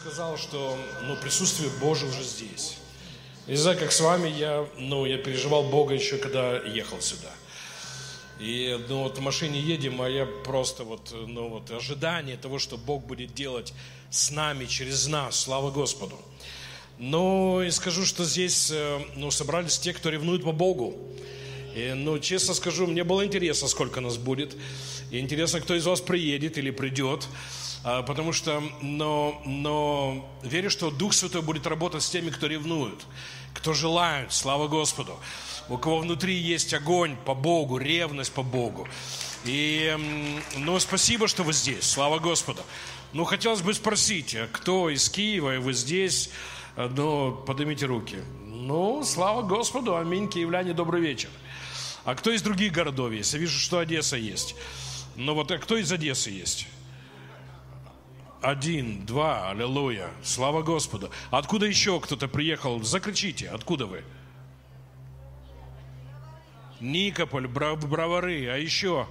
сказал, что ну, присутствие Божие уже здесь. Не знаю, как с вами, я, ну, я переживал Бога еще, когда ехал сюда. И ну, вот в машине едем, а я просто вот, ну, вот ожидание того, что Бог будет делать с нами, через нас, слава Господу. Но и скажу, что здесь э, ну, собрались те, кто ревнует по Богу. И, ну, честно скажу, мне было интересно, сколько нас будет. И интересно, кто из вас приедет или придет. А, потому что, но, но верю, что Дух Святой будет работать с теми, кто ревнует, кто желает, слава Господу, у кого внутри есть огонь по Богу, ревность по Богу. И, ну, спасибо, что вы здесь, слава Господу. Ну, хотелось бы спросить, а кто из Киева, и вы здесь, ну, поднимите руки. Ну, слава Господу, аминь, киевляне, добрый вечер. А кто из других городов есть? Я вижу, что Одесса есть. Ну вот, а кто из Одессы есть? Один, два, аллилуйя, слава Господу. Откуда еще кто-то приехал? Закричите, откуда вы? Никополь, Бровары, а еще?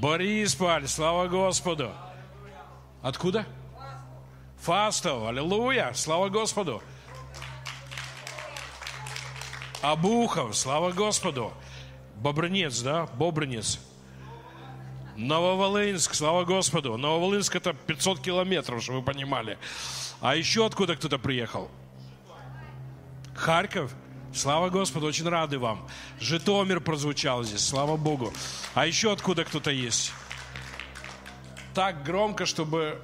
Борисполь, слава Господу. Откуда? Фастов, аллилуйя, слава Господу. Обухов, слава Господу. Бобрынец, да? Бобрынец. Нововолынск, слава Господу. Нововолынск это 500 километров, чтобы вы понимали. А еще откуда кто-то приехал? Харьков? Слава Господу, очень рады вам. Житомир прозвучал здесь, слава Богу. А еще откуда кто-то есть? Так громко, чтобы...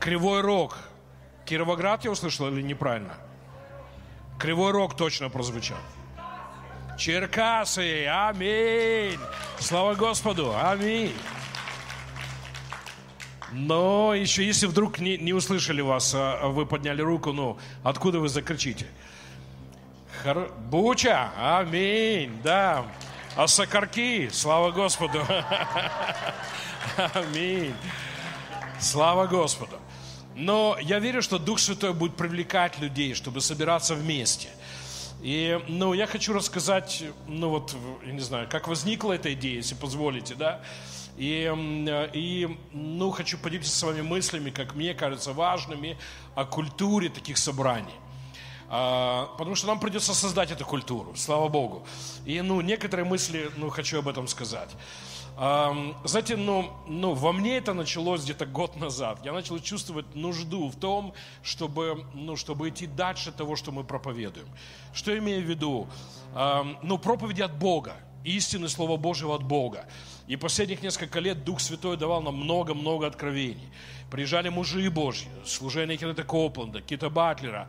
Кривой Рог. Кировоград я услышал или неправильно? Кривой Рог точно прозвучал. Черкасы, аминь. Слава Господу, аминь. Но еще если вдруг не, не услышали вас, а вы подняли руку, ну, откуда вы закричите? Хор... Буча, аминь, да. А Сокарки, слава Господу. Аминь. Слава Господу. Но я верю, что Дух Святой будет привлекать людей, чтобы собираться вместе – и, ну, я хочу рассказать, ну, вот, я не знаю, как возникла эта идея, если позволите, да. И, и, ну, хочу поделиться с вами мыслями, как мне кажется, важными о культуре таких собраний. А, потому что нам придется создать эту культуру, слава Богу. И, ну, некоторые мысли, ну, хочу об этом сказать. Знаете, ну, ну, во мне это началось где-то год назад. Я начал чувствовать нужду в том, чтобы, ну, чтобы идти дальше того, что мы проповедуем. Что я имею в виду? Ну, проповеди от Бога, истины Слова Божьего от Бога. И последних несколько лет Дух Святой давал нам много-много откровений. Приезжали мужи Божьи, служение Кеннета Копленда, Кита Батлера,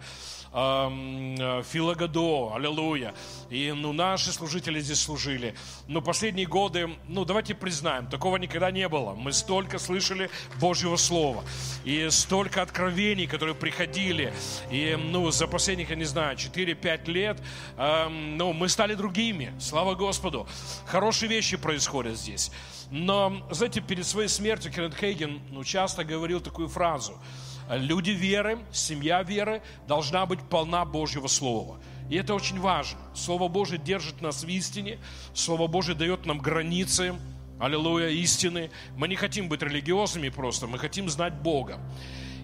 Фила Гадо, аллилуйя. И ну, наши служители здесь служили. Но последние годы, ну давайте признаем, такого никогда не было. Мы столько слышали Божьего Слова. И столько откровений, которые приходили. И ну, за последних, я не знаю, 4-5 лет, э, ну, мы стали другими. Слава Господу. Хорошие вещи происходят здесь. Но, знаете, перед своей смертью Кеннет Хейген ну, часто говорил такую фразу – люди веры, семья веры должна быть полна Божьего Слова. И это очень важно. Слово Божье держит нас в истине. Слово Божье дает нам границы, аллилуйя, истины. Мы не хотим быть религиозными просто, мы хотим знать Бога.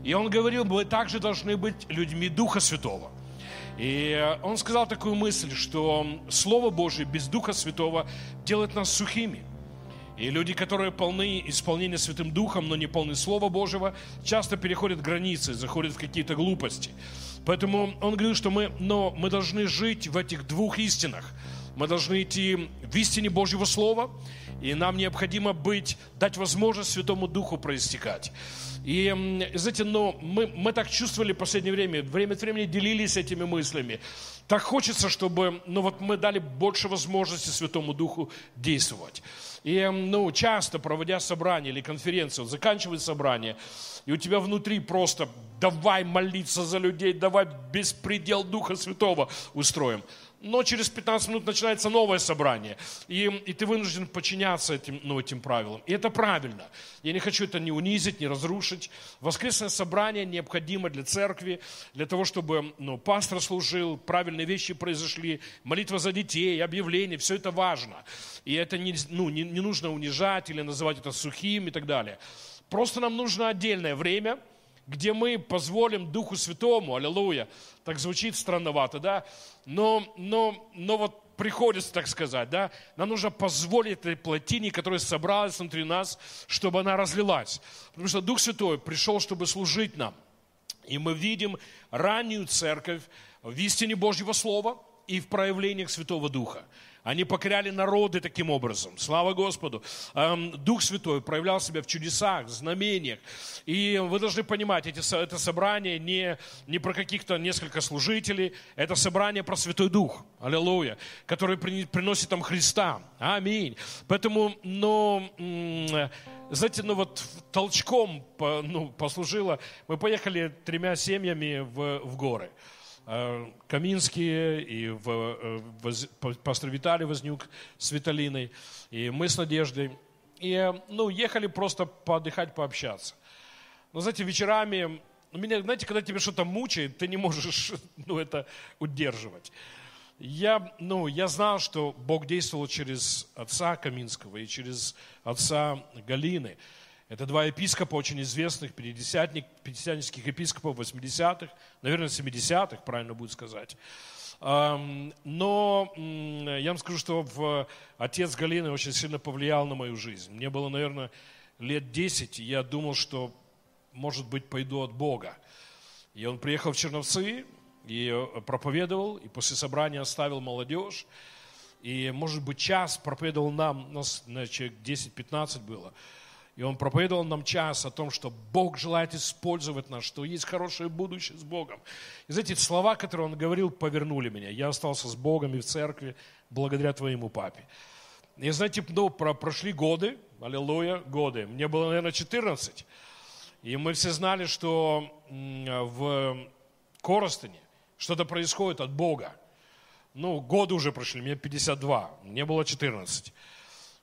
И он говорил, мы также должны быть людьми Духа Святого. И он сказал такую мысль, что Слово Божье без Духа Святого делает нас сухими. И люди, которые полны исполнения Святым Духом, но не полны Слова Божьего, часто переходят границы, заходят в какие-то глупости. Поэтому он говорил, что мы, но мы должны жить в этих двух истинах. Мы должны идти в истине Божьего Слова, и нам необходимо быть, дать возможность Святому Духу проистекать. И, знаете, но мы, мы так чувствовали в последнее время, время от времени делились этими мыслями. Так хочется, чтобы ну, вот мы дали больше возможности Святому Духу действовать. И, ну, часто, проводя собрание или конференцию, заканчивает собрание, и у тебя внутри просто давай молиться за людей, давай беспредел Духа Святого устроим. Но через 15 минут начинается новое собрание, и, и ты вынужден подчиняться этим, ну, этим правилам. И это правильно. Я не хочу это не унизить, не разрушить. Воскресное собрание необходимо для церкви, для того, чтобы ну, пастор служил, правильные вещи произошли, молитва за детей, объявление, все это важно. И это не, ну, не, не нужно унижать или называть это сухим и так далее. Просто нам нужно отдельное время – где мы позволим Духу Святому, аллилуйя, так звучит странновато, да, но, но, но вот приходится так сказать, да, нам нужно позволить этой плотине, которая собралась внутри нас, чтобы она разлилась. Потому что Дух Святой пришел, чтобы служить нам. И мы видим раннюю церковь в истине Божьего Слова и в проявлениях Святого Духа. Они покоряли народы таким образом. Слава Господу. Дух Святой проявлял себя в чудесах, знамениях. И вы должны понимать, эти, это собрание не, не про каких-то несколько служителей, это собрание про Святой Дух. Аллилуйя. Который приносит там Христа. Аминь. Поэтому, но знаете, ну вот толчком ну, послужило. Мы поехали тремя семьями в, в горы. Э, Каминские, и в, э, в, пастор Виталий Вознюк с Виталиной, и мы с Надеждой. И, ну, ехали просто поотдыхать, пообщаться. Но, знаете, вечерами, ну, меня, знаете, когда тебе что-то мучает, ты не можешь, ну, это удерживать. Я, ну, я знал, что Бог действовал через отца Каминского и через отца Галины. Это два епископа, очень известных, пятидесятник, пятидесятнических епископов 80-х, наверное, 70-х, правильно будет сказать. Но я вам скажу, что в... отец Галины очень сильно повлиял на мою жизнь. Мне было, наверное, лет 10, и я думал, что, может быть, пойду от Бога. И он приехал в Черновцы и э, проповедовал, и после собрания оставил молодежь. И, может быть, час проповедовал нам, нас, значит, 10-15 было – и он проповедовал нам час о том, что Бог желает использовать нас, что есть хорошее будущее с Богом. И эти слова, которые он говорил, повернули меня. Я остался с Богом и в церкви благодаря твоему папе. И знаете, ну, про, прошли годы, аллилуйя, годы. Мне было, наверное, 14. И мы все знали, что в Коростыне что-то происходит от Бога. Ну, годы уже прошли, мне 52, мне было 14.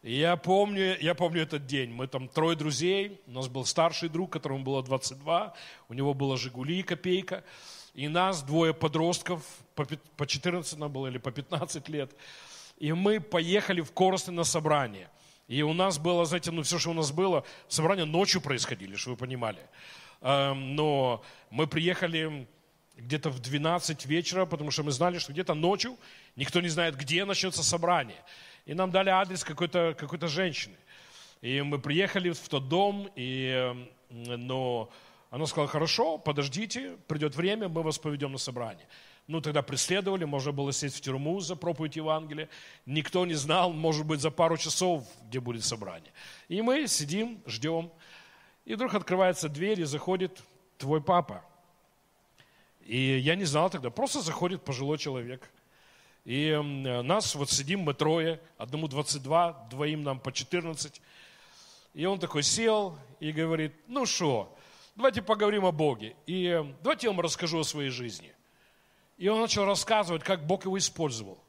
И я помню, я помню этот день. Мы там трое друзей. У нас был старший друг, которому было 22. У него было «Жигули» копейка. И нас, двое подростков, по 14 нам было или по 15 лет. И мы поехали в Коростень на собрание. И у нас было, знаете, ну все, что у нас было, собрания ночью происходили, чтобы вы понимали. Эм, но мы приехали где-то в 12 вечера, потому что мы знали, что где-то ночью, никто не знает, где начнется собрание и нам дали адрес какой-то какой женщины. И мы приехали в тот дом, и, но она сказала, хорошо, подождите, придет время, мы вас поведем на собрание. Ну, тогда преследовали, можно было сесть в тюрьму за проповедь Евангелия. Никто не знал, может быть, за пару часов, где будет собрание. И мы сидим, ждем. И вдруг открывается дверь, и заходит твой папа. И я не знал тогда, просто заходит пожилой человек. И нас вот сидим мы трое, одному 22, двоим нам по 14. И он такой сел и говорит, ну что, давайте поговорим о Боге. И давайте я вам расскажу о своей жизни. И он начал рассказывать, как Бог его использовал,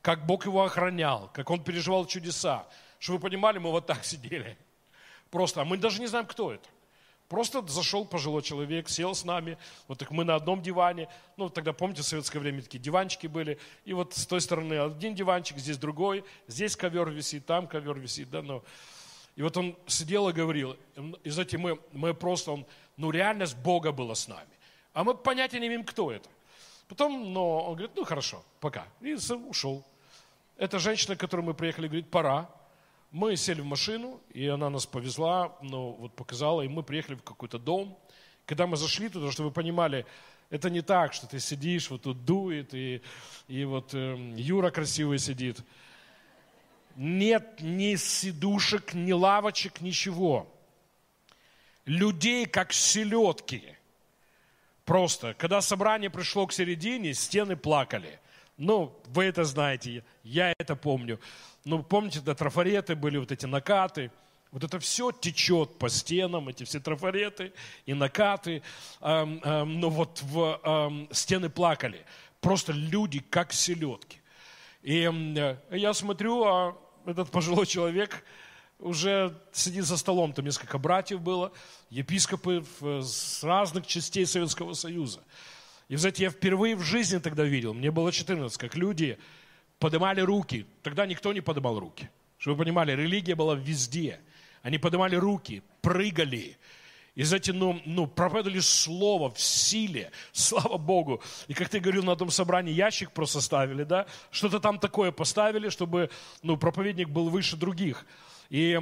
как Бог его охранял, как он переживал чудеса. Чтобы вы понимали, мы вот так сидели. Просто, а мы даже не знаем, кто это. Просто зашел пожилой человек, сел с нами, вот так мы на одном диване, ну тогда, помните, в советское время такие диванчики были, и вот с той стороны один диванчик, здесь другой, здесь ковер висит, там ковер висит, да, но... И вот он сидел и говорил, и знаете, мы, мы просто, он, ну реальность Бога была с нами, а мы понятия не имеем, кто это. Потом, но он говорит, ну хорошо, пока, и ушел. Эта женщина, к которой мы приехали, говорит, пора, мы сели в машину, и она нас повезла, ну, вот показала, и мы приехали в какой-то дом. Когда мы зашли туда, чтобы вы понимали, это не так, что ты сидишь, вот тут дует, и, и вот э, Юра красивый сидит. Нет ни сидушек, ни лавочек, ничего. Людей, как селедки. Просто, когда собрание пришло к середине, стены плакали. Ну, вы это знаете, я это помню. Ну, помните, да, трафареты были, вот эти накаты. Вот это все течет по стенам, эти все трафареты и накаты. Эм, эм, но вот в, эм, стены плакали. просто люди как селедки. И э, я смотрю, а этот пожилой человек уже сидит за столом, там несколько братьев было, епископы с разных частей Советского Союза. И, знаете, я впервые в жизни тогда видел, мне было 14, как люди поднимали руки. Тогда никто не поднимал руки. Чтобы вы понимали, религия была везде. Они поднимали руки, прыгали. И знаете, ну, ну, проповедовали слово в силе, слава Богу. И как ты говорил на том собрании, ящик просто ставили, да? Что-то там такое поставили, чтобы, ну, проповедник был выше других. И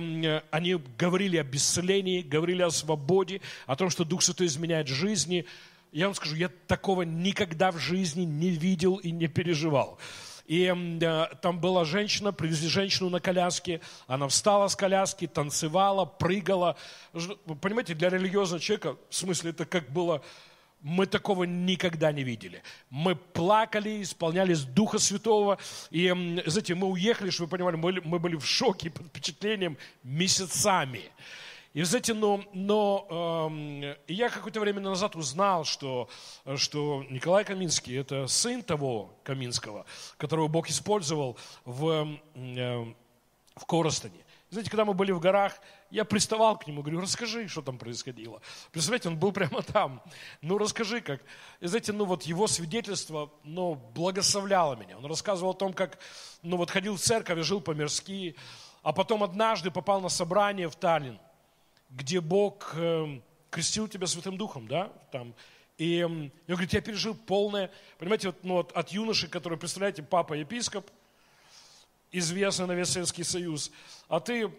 они говорили о бесцелении, говорили о свободе, о том, что Дух Святой изменяет жизни. Я вам скажу, я такого никогда в жизни не видел и не переживал. И э, там была женщина, привезли женщину на коляске, она встала с коляски, танцевала, прыгала. Понимаете, для религиозного человека, в смысле, это как было, мы такого никогда не видели. Мы плакали, исполнялись Духа Святого. И, знаете, мы уехали, чтобы вы понимали, мы, мы были в шоке под впечатлением месяцами. И, знаете, но, но э, я какое-то время назад узнал, что, что Николай Каминский – это сын того Каминского, которого Бог использовал в, э, в Коростане. Знаете, когда мы были в горах, я приставал к нему, говорю, расскажи, что там происходило. Представляете, он был прямо там. Ну, расскажи, как. И знаете, ну вот его свидетельство, ну, благословляло меня. Он рассказывал о том, как, ну вот ходил в церковь, жил по-мирски, а потом однажды попал на собрание в Таллин – где Бог э, крестил тебя Святым Духом, да, там. И э, он говорит, я пережил полное, понимаете, вот, ну, от, от юноши, который, представляете, папа епископ, известный на весь Советский Союз, а ты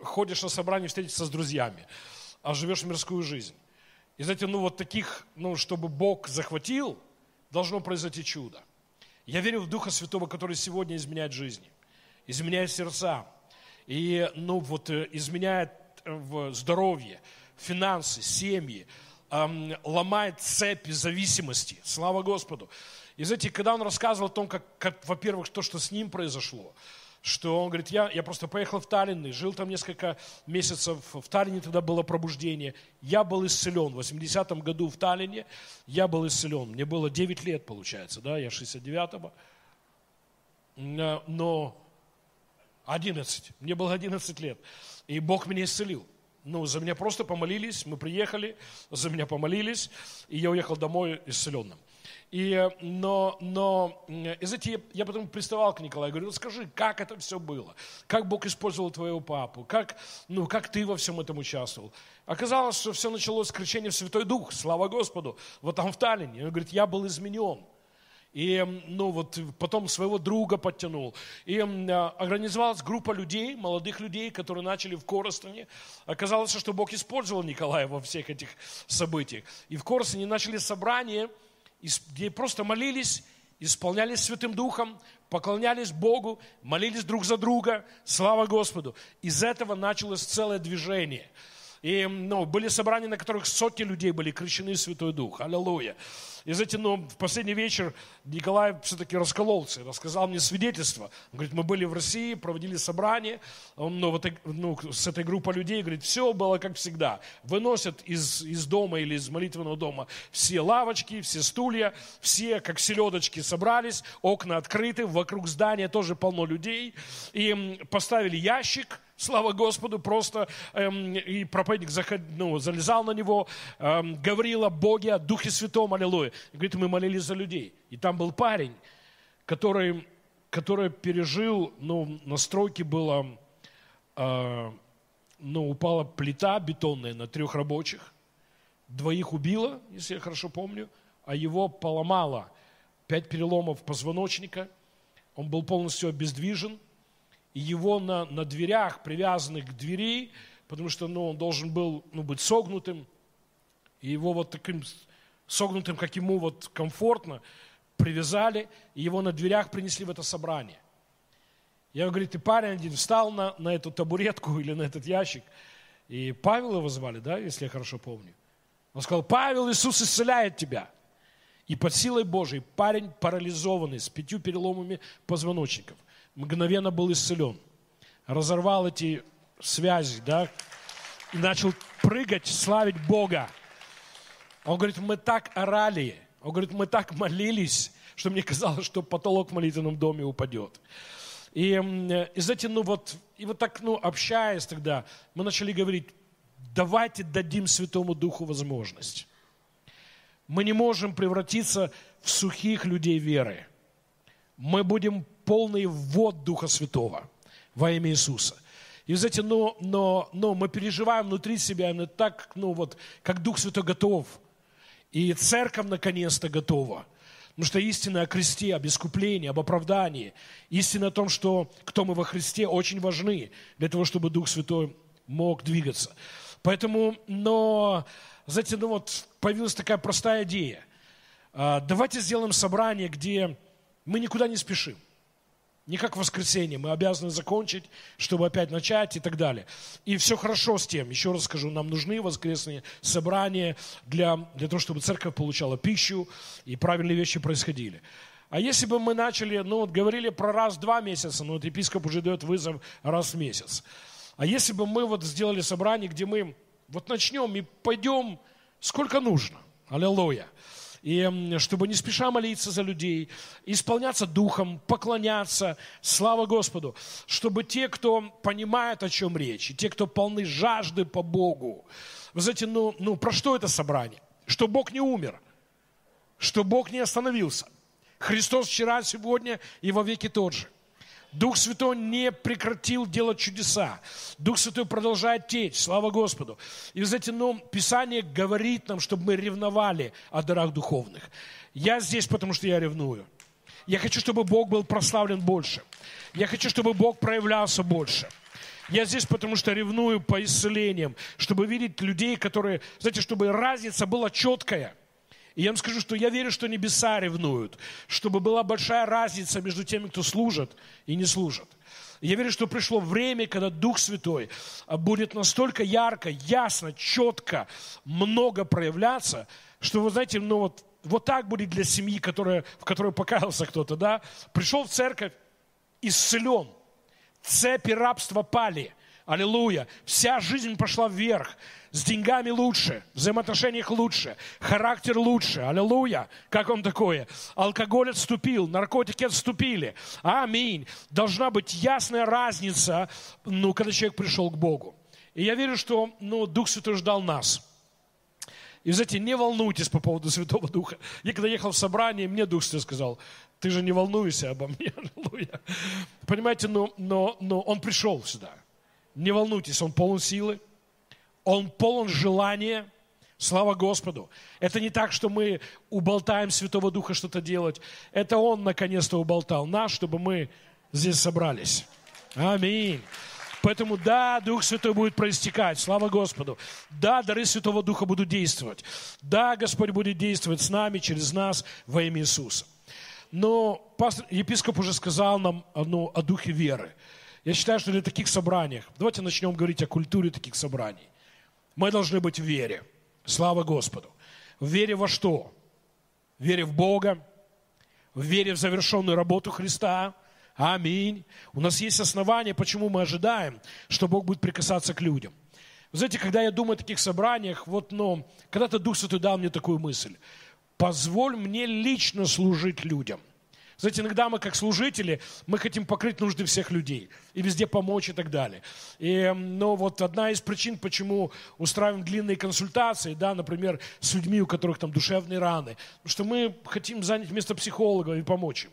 ходишь на собрание встретиться с друзьями, а живешь мирскую жизнь. И знаете, ну вот таких, ну, чтобы Бог захватил, должно произойти чудо. Я верю в Духа Святого, который сегодня изменяет жизни, изменяет сердца. И, ну, вот э, изменяет в здоровье, финансы, семьи, ломает цепи зависимости. Слава Господу. И знаете, когда он рассказывал о том, как, как во-первых, то, что с ним произошло, что он говорит, я, я просто поехал в Таллин и жил там несколько месяцев. В Таллине тогда было пробуждение. Я был исцелен. В 80-м году в Таллине я был исцелен. Мне было 9 лет, получается, да, я 69-го. Но 11. Мне было 11 лет. И Бог меня исцелил. Ну, за меня просто помолились, мы приехали, за меня помолились, и я уехал домой исцеленным. И, но, но, и знаете, я потом приставал к Николаю, говорю, скажи, как это все было? Как Бог использовал твоего папу? Как, ну, как ты во всем этом участвовал? Оказалось, что все началось с крещения в Святой Дух, слава Господу, вот там в Таллине. Он говорит, я был изменен. И ну, вот, потом своего друга подтянул. И а, организовалась группа людей, молодых людей, которые начали в Коростане. Оказалось, что Бог использовал Николая во всех этих событиях. И в Коростане начали собрание, где просто молились, исполнялись Святым Духом, поклонялись Богу, молились друг за друга. Слава Господу. Из этого началось целое движение – и ну, были собрания, на которых сотни людей были крещены Святой Дух. Аллилуйя. И знаете, ну, в последний вечер Николай все-таки раскололся, рассказал мне свидетельство. Он говорит, мы были в России, проводили собрание, он, ну, вот, ну, с этой группой людей, говорит, все было как всегда. Выносят из, из дома или из молитвенного дома все лавочки, все стулья, все как селедочки собрались, окна открыты, вокруг здания тоже полно людей. И поставили ящик, слава Господу, просто эм, и проповедник заход, ну, залезал на него, эм, говорил о Боге, о Духе Святом, аллилуйя. И говорит, мы молились за людей. И там был парень, который, который пережил, ну, на стройке было, э, ну, упала плита бетонная на трех рабочих, двоих убило, если я хорошо помню, а его поломало. Пять переломов позвоночника, он был полностью обездвижен, и его на, на дверях, привязанных к двери, потому что ну, он должен был ну, быть согнутым, и его вот таким согнутым, как ему вот комфортно, привязали, и его на дверях принесли в это собрание. Я говорю, ты парень один встал на, на эту табуретку или на этот ящик, и Павел его звали, да, если я хорошо помню. Он сказал, Павел, Иисус исцеляет тебя. И под силой Божией парень парализованный, с пятью переломами позвоночников, мгновенно был исцелен. Разорвал эти связи, да, и начал прыгать, славить Бога. Он говорит, мы так орали, Он говорит, мы так молились, что мне казалось, что потолок в молитвенном доме упадет. И, и знаете, ну вот, и вот так, ну, общаясь тогда, мы начали говорить, давайте дадим Святому Духу возможность. Мы не можем превратиться в сухих людей веры. Мы будем полный ввод Духа Святого во имя Иисуса. И, знаете, но, но, но мы переживаем внутри себя именно так, ну вот, как Дух Святой готов. И церковь наконец-то готова. Потому что истина о кресте, об искуплении, об оправдании, истина о том, что кто мы во Христе, очень важны для того, чтобы Дух Святой мог двигаться. Поэтому, но, знаете, ну вот появилась такая простая идея. А, давайте сделаем собрание, где мы никуда не спешим. Не как в воскресенье, мы обязаны закончить, чтобы опять начать и так далее. И все хорошо с тем. Еще раз скажу, нам нужны воскресные собрания для, для того, чтобы церковь получала пищу и правильные вещи происходили. А если бы мы начали, ну вот говорили про раз в два месяца, ну вот епископ уже дает вызов раз в месяц. А если бы мы вот сделали собрание, где мы вот начнем и пойдем сколько нужно. Аллилуйя и чтобы не спеша молиться за людей, исполняться духом, поклоняться, слава Господу, чтобы те, кто понимает, о чем речь, и те, кто полны жажды по Богу, вы знаете, ну, ну про что это собрание? Что Бог не умер, что Бог не остановился. Христос вчера, сегодня и во веки тот же. Дух Святой не прекратил делать чудеса. Дух Святой продолжает течь, слава Господу. И, знаете, ну, Писание говорит нам, чтобы мы ревновали о дарах духовных. Я здесь, потому что я ревную. Я хочу, чтобы Бог был прославлен больше. Я хочу, чтобы Бог проявлялся больше. Я здесь, потому что ревную по исцелениям, чтобы видеть людей, которые, знаете, чтобы разница была четкая – и я вам скажу, что я верю, что небеса ревнуют, чтобы была большая разница между теми, кто служит и не служит. Я верю, что пришло время, когда Дух Святой будет настолько ярко, ясно, четко, много проявляться, что, вы знаете, ну вот, вот так будет для семьи, которая, в которой покаялся кто-то, да? Пришел в церковь, исцелен, цепи рабства пали, аллилуйя, вся жизнь пошла вверх, с деньгами лучше, в взаимоотношениях лучше, характер лучше, аллилуйя, как он такое? Алкоголь отступил, наркотики отступили, аминь. Должна быть ясная разница, ну, когда человек пришел к Богу. И я верю, что ну, Дух Святой ждал нас. И, знаете, не волнуйтесь по поводу Святого Духа. Я когда ехал в собрание, мне Дух Святой сказал, ты же не волнуйся обо мне, аллилуйя. Понимаете, но, но, но он пришел сюда. Не волнуйтесь, он полон силы, он полон желания. Слава Господу. Это не так, что мы уболтаем Святого Духа что-то делать. Это Он наконец-то уболтал нас, чтобы мы здесь собрались. Аминь. Поэтому да, Дух Святой будет проистекать, слава Господу. Да, дары Святого Духа будут действовать. Да, Господь будет действовать с нами, через нас, во имя Иисуса. Но пастор, епископ уже сказал нам ну, о духе веры. Я считаю, что для таких собраний, давайте начнем говорить о культуре таких собраний. Мы должны быть в вере. Слава Господу. В вере во что? В вере в Бога, в вере в завершенную работу Христа. Аминь. У нас есть основания, почему мы ожидаем, что Бог будет прикасаться к людям. Вы знаете, когда я думаю о таких собраниях, вот, ну, когда-то Дух Святой дал мне такую мысль. Позволь мне лично служить людям. Знаете, иногда мы как служители, мы хотим покрыть нужды всех людей и везде помочь и так далее. И, но вот одна из причин, почему устраиваем длинные консультации, да, например, с людьми, у которых там душевные раны, потому что мы хотим занять место психолога и помочь им.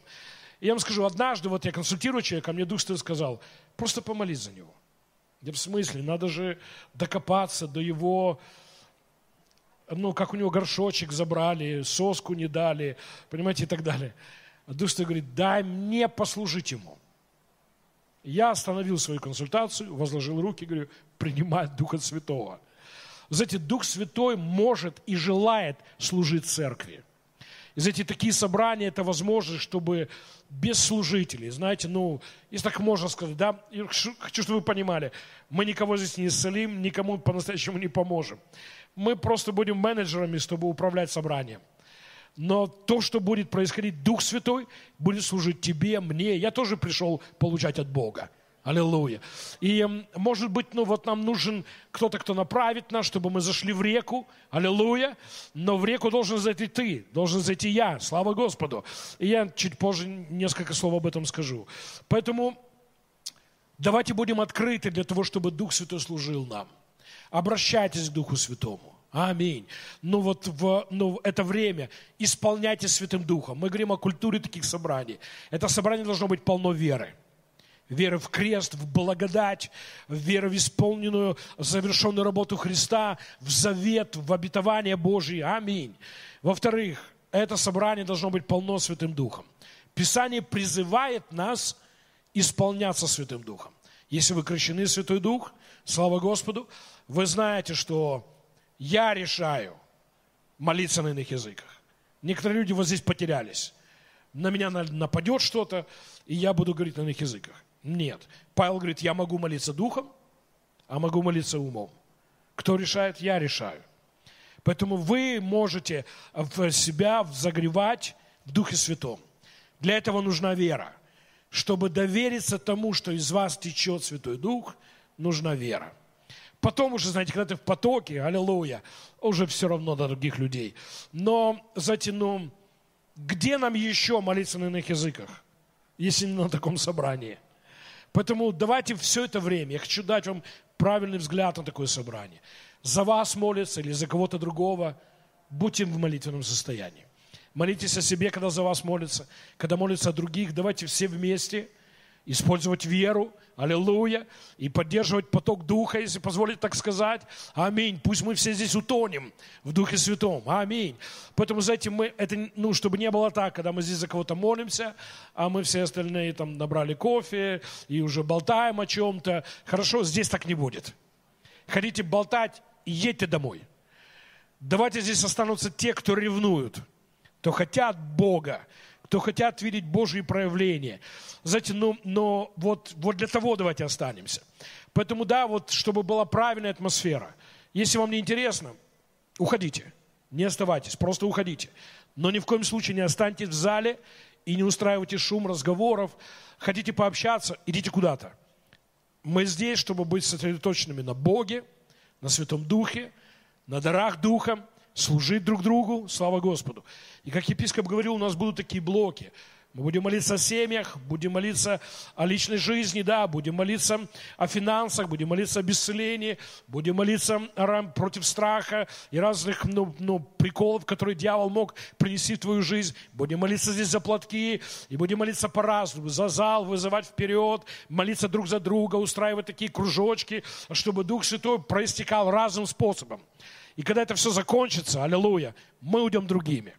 И я вам скажу, однажды вот я консультирую человека, а мне Дух Святой сказал, просто помолись за него. Я в смысле, надо же докопаться до его ну, как у него горшочек забрали, соску не дали, понимаете, и так далее. А Дух Святой говорит, дай мне послужить Ему. Я остановил свою консультацию, возложил руки, говорю, принимай Духа Святого. Знаете, Дух Святой может и желает служить церкви. И знаете, такие собрания – это возможность, чтобы без служителей, знаете, ну, если так можно сказать, да, хочу, чтобы вы понимали, мы никого здесь не исцелим, никому по-настоящему не поможем. Мы просто будем менеджерами, чтобы управлять собранием. Но то, что будет происходить, Дух Святой будет служить тебе, мне. Я тоже пришел получать от Бога. Аллилуйя. И, может быть, ну вот нам нужен кто-то, кто направит нас, чтобы мы зашли в реку. Аллилуйя. Но в реку должен зайти ты, должен зайти я. Слава Господу. И я чуть позже несколько слов об этом скажу. Поэтому давайте будем открыты для того, чтобы Дух Святой служил нам. Обращайтесь к Духу Святому. Аминь. Ну вот в ну, это время исполняйте Святым Духом. Мы говорим о культуре таких собраний. Это собрание должно быть полно веры вера в крест, в благодать, вера в исполненную, завершенную работу Христа, в завет, в обетование Божие. Аминь. Во-вторых, это собрание должно быть полно Святым Духом. Писание призывает нас исполняться Святым Духом. Если вы крещены Святой Дух, слава Господу, вы знаете, что я решаю молиться на иных языках. Некоторые люди вот здесь потерялись. На меня нападет что-то, и я буду говорить на иных языках. Нет. Павел говорит, я могу молиться духом, а могу молиться умом. Кто решает? Я решаю. Поэтому вы можете в себя загревать в Духе Святом. Для этого нужна вера. Чтобы довериться тому, что из вас течет Святой Дух, нужна вера. Потом уже, знаете, когда ты в потоке, аллилуйя, уже все равно до других людей. Но, знаете, ну, где нам еще молиться на иных языках, если не на таком собрании? Поэтому давайте все это время, я хочу дать вам правильный взгляд на такое собрание. За вас молятся или за кого-то другого, будьте в молитвенном состоянии. Молитесь о себе, когда за вас молятся, когда молятся о других. Давайте все вместе – использовать веру, аллилуйя, и поддерживать поток Духа, если позволить так сказать. Аминь. Пусть мы все здесь утонем в Духе Святом. Аминь. Поэтому, знаете, мы, это, ну, чтобы не было так, когда мы здесь за кого-то молимся, а мы все остальные там набрали кофе и уже болтаем о чем-то. Хорошо, здесь так не будет. Хотите болтать, едьте домой. Давайте здесь останутся те, кто ревнуют, кто хотят Бога, кто хотят видеть Божьи проявления. Знаете, ну, но вот, вот для того давайте останемся. Поэтому, да, вот чтобы была правильная атмосфера. Если вам не интересно, уходите. Не оставайтесь, просто уходите. Но ни в коем случае не останьтесь в зале и не устраивайте шум разговоров. Хотите пообщаться, идите куда-то. Мы здесь, чтобы быть сосредоточенными на Боге, на Святом Духе, на дарах Духа – служить друг другу, слава Господу. И как епископ говорил, у нас будут такие блоки. Мы будем молиться о семьях, будем молиться о личной жизни, да, будем молиться о финансах, будем молиться о бесцелении, будем молиться против страха и разных ну, ну, приколов, которые дьявол мог принести в твою жизнь. Будем молиться здесь за платки и будем молиться по-разному, за зал, вызывать вперед, молиться друг за друга, устраивать такие кружочки, чтобы Дух Святой проистекал разным способом. И когда это все закончится, аллилуйя, мы уйдем другими.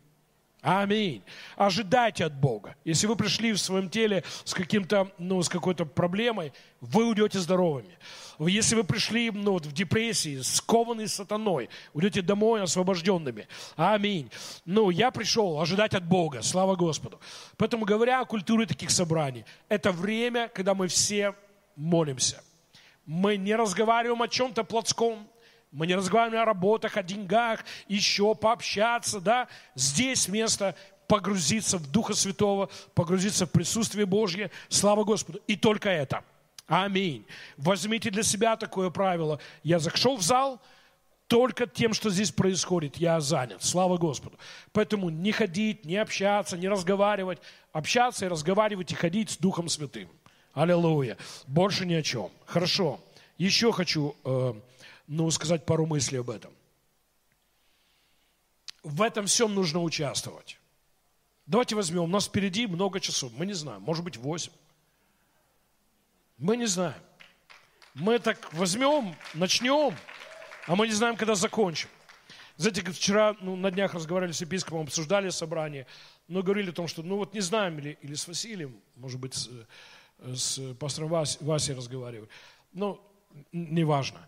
Аминь. Ожидайте от Бога. Если вы пришли в своем теле с каким-то, ну, с какой-то проблемой, вы уйдете здоровыми. Если вы пришли ну, в депрессии, скованный сатаной, уйдете домой освобожденными. Аминь. Ну, я пришел ожидать от Бога. Слава Господу. Поэтому, говоря о культуре таких собраний, это время, когда мы все молимся. Мы не разговариваем о чем-то плотском, мы не разговариваем о работах, о деньгах, еще пообщаться, да. Здесь место погрузиться в Духа Святого, погрузиться в присутствие Божье. Слава Господу. И только это. Аминь. Возьмите для себя такое правило. Я зашел в зал, только тем, что здесь происходит, я занят. Слава Господу. Поэтому не ходить, не общаться, не разговаривать. Общаться и разговаривать и ходить с Духом Святым. Аллилуйя. Больше ни о чем. Хорошо. Еще хочу э, ну, сказать пару мыслей об этом. В этом всем нужно участвовать. Давайте возьмем, у нас впереди много часов, мы не знаем, может быть, восемь. Мы не знаем. Мы так возьмем, начнем, а мы не знаем, когда закончим. Знаете, вчера ну, на днях разговаривали с епископом, обсуждали собрание, но говорили о том, что ну вот не знаем, или, или с Василием, может быть, с, с пастором Вась, Васей разговаривали. Ну, неважно.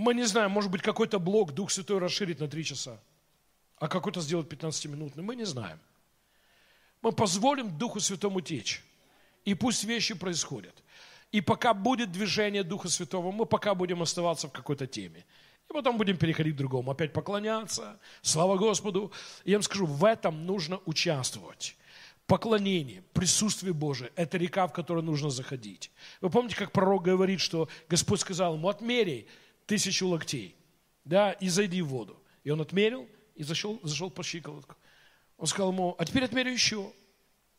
Мы не знаем, может быть, какой-то блок Дух Святой расширит на три часа, а какой-то сделать 15-минутный. Мы не знаем. Мы позволим Духу Святому течь. И пусть вещи происходят. И пока будет движение Духа Святого, мы пока будем оставаться в какой-то теме. И потом будем переходить к другому. Опять поклоняться. Слава Господу. И я вам скажу, в этом нужно участвовать. поклонение, присутствие Божие – это река, в которую нужно заходить. Вы помните, как пророк говорит, что Господь сказал ему, отмеряй тысячу локтей, да, и зайди в воду. И он отмерил и зашел, зашел по щиколотку. Он сказал ему, а теперь отмерю еще.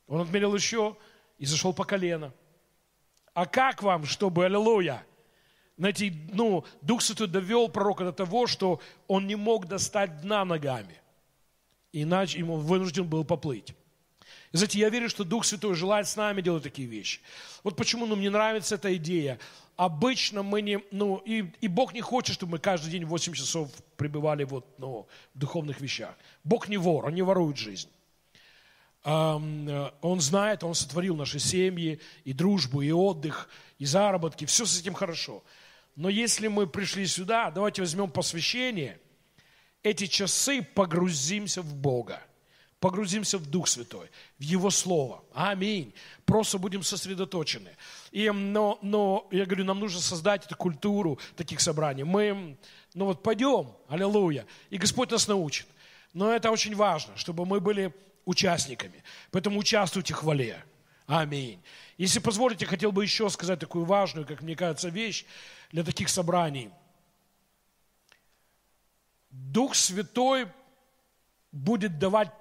Он отмерил еще и зашел по колено. А как вам, чтобы, аллилуйя, знаете, ну, Дух Святой довел пророка до того, что он не мог достать дна ногами. Иначе ему вынужден был поплыть. И знаете, я верю, что Дух Святой желает с нами делать такие вещи. Вот почему ну, мне нравится эта идея. Обычно мы не, ну, и, и Бог не хочет, чтобы мы каждый день 8 часов пребывали вот, ну, в духовных вещах. Бог не вор, Он не ворует жизнь. Э, он знает, Он сотворил наши семьи, и дружбу, и отдых, и заработки, все с этим хорошо. Но если мы пришли сюда, давайте возьмем посвящение, эти часы погрузимся в Бога погрузимся в Дух Святой, в Его Слово. Аминь. Просто будем сосредоточены. И, но, но, я говорю, нам нужно создать эту культуру таких собраний. Мы, ну вот пойдем, аллилуйя, и Господь нас научит. Но это очень важно, чтобы мы были участниками. Поэтому участвуйте в хвале. Аминь. Если позволите, хотел бы еще сказать такую важную, как мне кажется, вещь для таких собраний. Дух Святой будет давать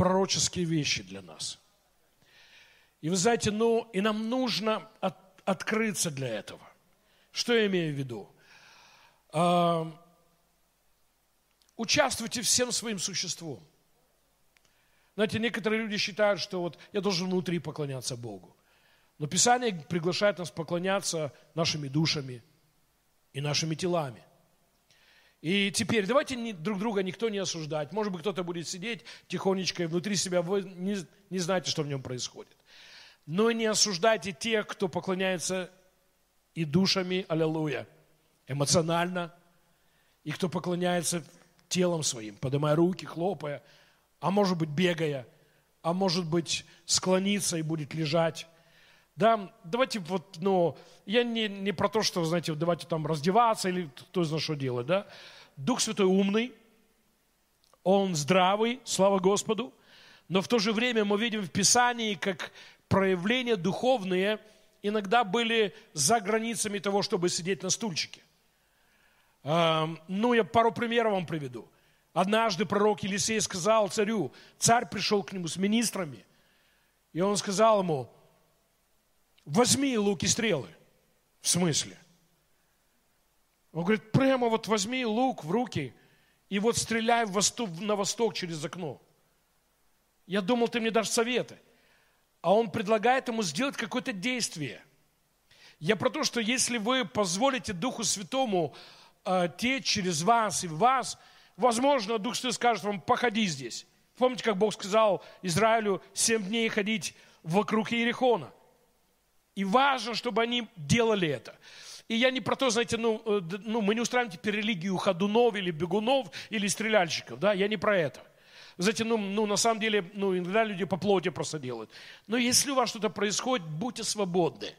пророческие вещи для нас. И вы знаете, ну, и нам нужно от, открыться для этого. Что я имею в виду? Э, участвуйте всем своим существом. Знаете, некоторые люди считают, что вот я должен внутри поклоняться Богу. Но Писание приглашает нас поклоняться нашими душами и нашими телами. И теперь давайте друг друга никто не осуждать. Может быть, кто-то будет сидеть тихонечко и внутри себя, вы не, не знаете, что в нем происходит. Но не осуждайте тех, кто поклоняется и душами, аллилуйя, эмоционально, и кто поклоняется телом своим, поднимая руки, хлопая, а может быть, бегая, а может быть, склониться и будет лежать. Да, давайте вот, ну, я не, не про то, что, знаете, давайте там раздеваться или кто знает, что делать, да. Дух Святой умный, Он здравый, слава Господу, но в то же время мы видим в Писании, как проявления духовные иногда были за границами того, чтобы сидеть на стульчике. Ну, я пару примеров вам приведу. Однажды пророк Елисей сказал царю, царь пришел к нему с министрами, и он сказал ему, возьми луки стрелы. В смысле? Он говорит, прямо вот возьми лук в руки и вот стреляй в восток, на восток через окно. Я думал, ты мне дашь советы. А он предлагает ему сделать какое-то действие. Я про то, что если вы позволите Духу Святому э, течь через вас и в вас, возможно, Дух Святой скажет вам, походи здесь. Помните, как Бог сказал Израилю семь дней ходить вокруг Иерихона? И важно, чтобы они делали это. И я не про то, знаете, ну, э, ну мы не устраиваем теперь религию ходунов или бегунов или стреляльщиков, да, я не про это. Знаете, ну, ну на самом деле, ну иногда люди по плоти просто делают. Но если у вас что-то происходит, будьте свободны.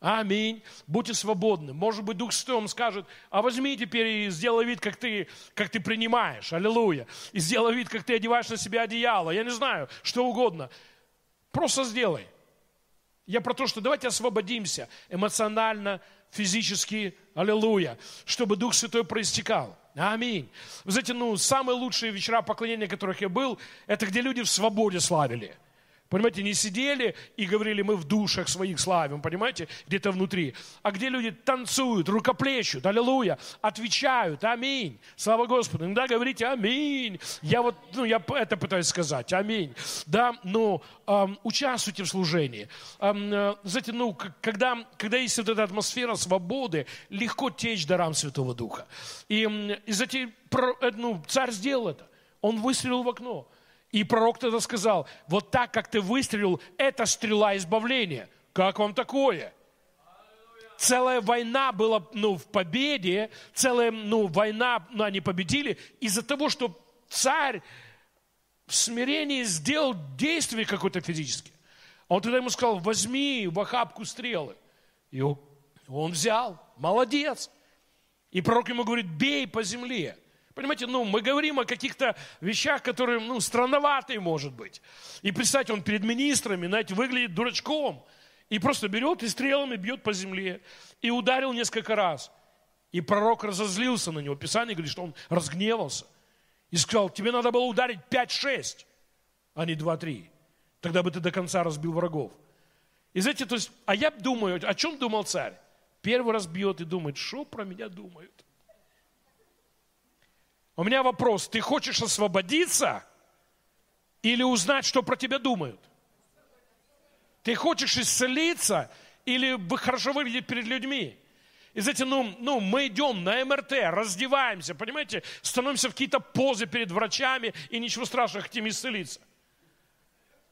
Аминь. Будьте свободны. Может быть, Дух Святой вам скажет, а возьми теперь и сделай вид, как ты, как ты принимаешь. Аллилуйя. И сделай вид, как ты одеваешь на себя одеяло. Я не знаю, что угодно. Просто сделай. Я про то, что давайте освободимся эмоционально, физически, аллилуйя, чтобы Дух Святой проистекал. Аминь. Вы знаете, ну, самые лучшие вечера поклонения, которых я был, это где люди в свободе славили. Понимаете, не сидели и говорили, мы в душах своих славим, понимаете, где-то внутри. А где люди танцуют, рукоплещут, аллилуйя, отвечают, аминь. Слава Господу. Иногда говорите аминь. Я вот, ну, я это пытаюсь сказать, аминь. Да, ну, эм, участвуйте в служении. Эм, э, знаете, ну, когда, когда есть вот эта атмосфера свободы, легко течь дарам Святого Духа. И, и знаете, э, ну, царь сделал это. Он выстрелил в окно. И пророк тогда сказал, вот так, как ты выстрелил, это стрела избавления. Как вам такое? Целая война была ну, в победе, целая ну, война, ну, они победили из-за того, что царь в смирении сделал действие какое-то физическое. Он тогда ему сказал, возьми в охапку стрелы. И он взял, молодец. И пророк ему говорит, бей по земле. Понимаете, ну, мы говорим о каких-то вещах, которые, ну, странноватые, может быть. И, представьте, он перед министрами, знаете, выглядит дурачком. И просто берет и стрелами бьет по земле. И ударил несколько раз. И пророк разозлился на него. Писание говорит, что он разгневался. И сказал, тебе надо было ударить 5-6, а не 2-3. Тогда бы ты до конца разбил врагов. И знаете, то есть, а я думаю, о чем думал царь? Первый раз бьет и думает, что про меня думают? У меня вопрос, ты хочешь освободиться или узнать, что про тебя думают? Ты хочешь исцелиться или хорошо выглядеть перед людьми? И знаете, ну, ну, мы идем на МРТ, раздеваемся, понимаете, становимся в какие-то позы перед врачами, и ничего страшного, хотим исцелиться.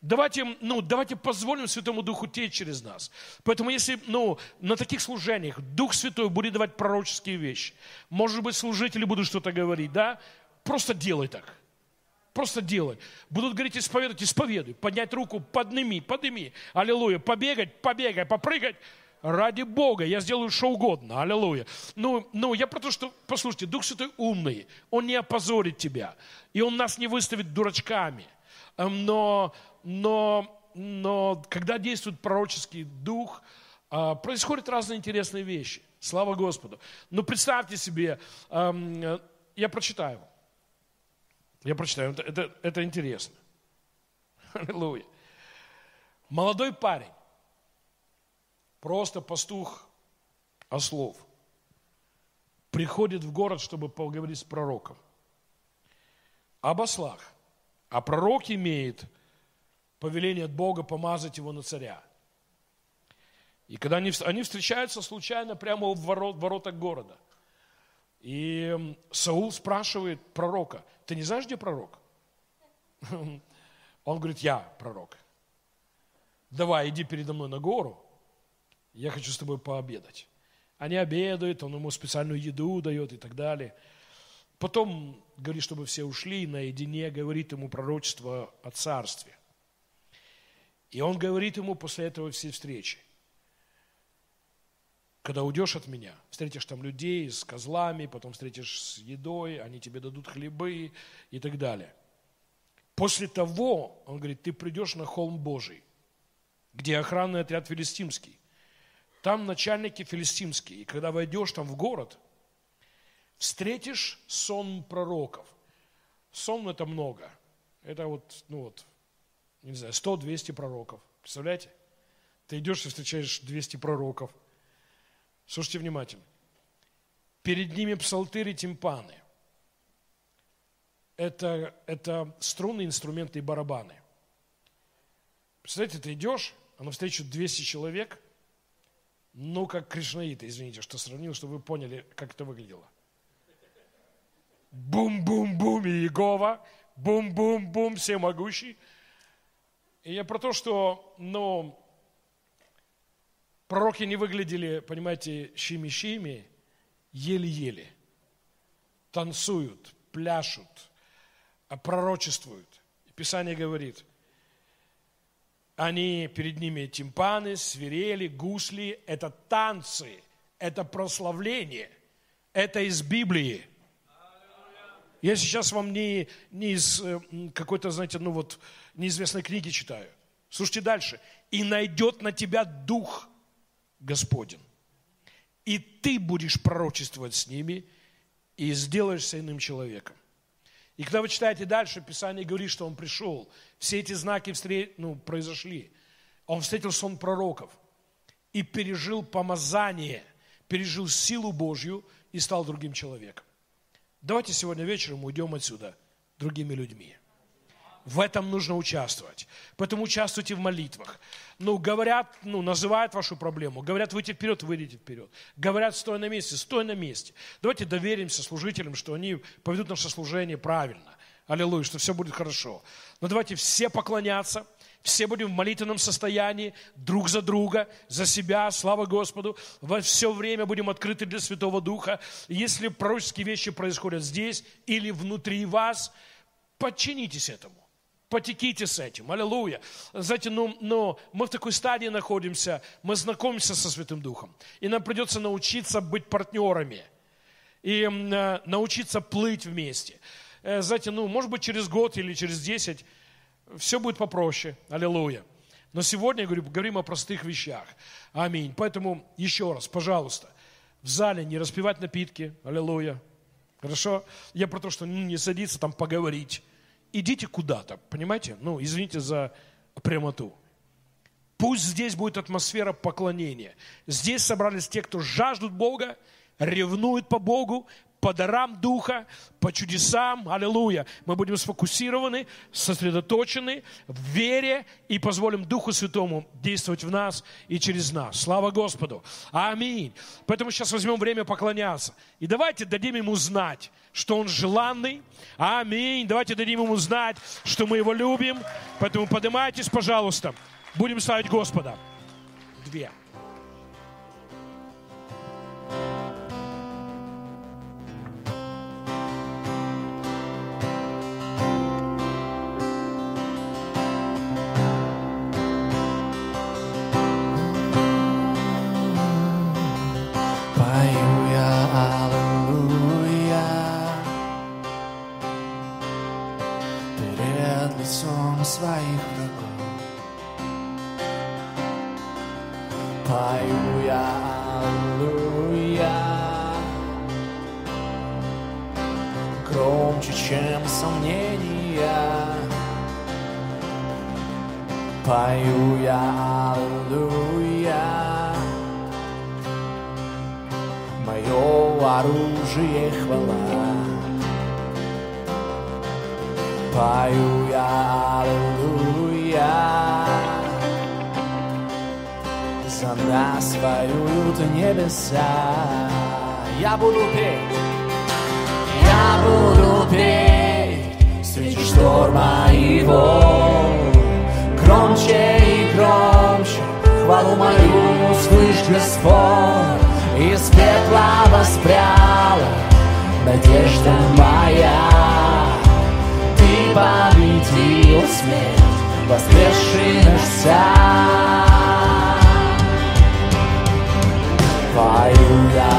Давайте, ну, давайте позволим Святому Духу течь через нас. Поэтому если ну, на таких служениях Дух Святой будет давать пророческие вещи, может быть, служители будут что-то говорить, да? Просто делай так. Просто делай. Будут говорить, исповедовать, исповедуй. Поднять руку, подними, подними. Аллилуйя. Побегать, побегай, попрыгать. Ради Бога, я сделаю что угодно. Аллилуйя. Ну, ну, я про то, что, послушайте, Дух Святой умный. Он не опозорит тебя. И Он нас не выставит дурачками. Эм, но но, но когда действует пророческий дух, а, происходят разные интересные вещи. Слава Господу. Ну, представьте себе, я прочитаю. Я прочитаю, это, это, это интересно. Аллилуйя. Молодой парень, просто пастух ослов, приходит в город, чтобы поговорить с пророком. Об ослах. А пророк имеет повеление от Бога помазать его на царя. И когда они, они встречаются случайно прямо у ворот, воротах города. И Саул спрашивает пророка, ты не знаешь, где пророк? Он говорит, я пророк. Давай, иди передо мной на гору, я хочу с тобой пообедать. Они обедают, он ему специальную еду дает и так далее. Потом говорит, чтобы все ушли, наедине говорит ему пророчество о царстве. И он говорит ему после этого всей встречи, когда уйдешь от меня, встретишь там людей с козлами, потом встретишь с едой, они тебе дадут хлебы и так далее. После того, он говорит, ты придешь на холм Божий, где охранный отряд филистимский. Там начальники филистимские. И когда войдешь там в город, встретишь сон пророков. Сон это много. Это вот, ну вот, не знаю, 100-200 пророков. Представляете? Ты идешь и встречаешь 200 пророков. Слушайте внимательно. Перед ними псалтыри, тимпаны. Это, это струнные инструменты и барабаны. Представляете, ты идешь, а навстречу 200 человек, ну, как кришнаиты, извините, что сравнил, чтобы вы поняли, как это выглядело. Бум-бум-бум, Иегова, бум-бум-бум, всемогущий – и я про то, что, ну, пророки не выглядели, понимаете, щими-щими, еле-еле. Танцуют, пляшут, а пророчествуют. И Писание говорит, они перед ними тимпаны, свирели, гусли. Это танцы, это прославление. Это из Библии. Я сейчас вам не, не из э, какой-то, знаете, ну вот, неизвестной книги читаю. Слушайте дальше. «И найдет на тебя Дух Господень, и ты будешь пророчествовать с ними, и сделаешься иным человеком». И когда вы читаете дальше, Писание говорит, что он пришел. Все эти знаки встр... ну, произошли. Он встретил сон пророков и пережил помазание, пережил силу Божью и стал другим человеком. Давайте сегодня вечером уйдем отсюда другими людьми. В этом нужно участвовать. Поэтому участвуйте в молитвах. Ну, говорят, ну, называют вашу проблему. Говорят, выйти вперед, выйдите вперед. Говорят, стой на месте, стой на месте. Давайте доверимся служителям, что они поведут наше служение правильно. Аллилуйя, что все будет хорошо. Но давайте все поклоняться, все будем в молитвенном состоянии, друг за друга, за себя, слава Господу. Во все время будем открыты для Святого Духа. Если пророческие вещи происходят здесь или внутри вас, подчинитесь этому потеките с этим. Аллилуйя. Знаете, ну, но мы в такой стадии находимся, мы знакомимся со Святым Духом. И нам придется научиться быть партнерами. и э, научиться плыть вместе. Э, знаете, ну, может быть, через год или через десять все будет попроще. Аллилуйя. Но сегодня, говорю, говорим о простых вещах. Аминь. Поэтому еще раз, пожалуйста, в зале не распивать напитки. Аллилуйя. Хорошо? Я про то, что ну, не садиться там поговорить. Идите куда-то, понимаете? Ну, извините за прямоту. Пусть здесь будет атмосфера поклонения. Здесь собрались те, кто жаждут Бога, ревнуют по Богу, по дарам Духа, по чудесам. Аллилуйя. Мы будем сфокусированы, сосредоточены в вере и позволим Духу Святому действовать в нас и через нас. Слава Господу. Аминь. Поэтому сейчас возьмем время поклоняться. И давайте дадим Ему знать, что Он желанный. Аминь. Давайте дадим Ему знать, что мы Его любим. Поэтому поднимайтесь, пожалуйста. Будем славить Господа. Две. Пою я Аллилуйя. Мое оружие хвала. Пою я Аллилуйя. За нас воюют небеса. Я буду петь, я буду петь среди шторма и волн громче и громче. Хвалу мою услышь, Господь. Из пекла воспряла надежда моя. Ты победил смерть, воскресший наш царь. Пою я,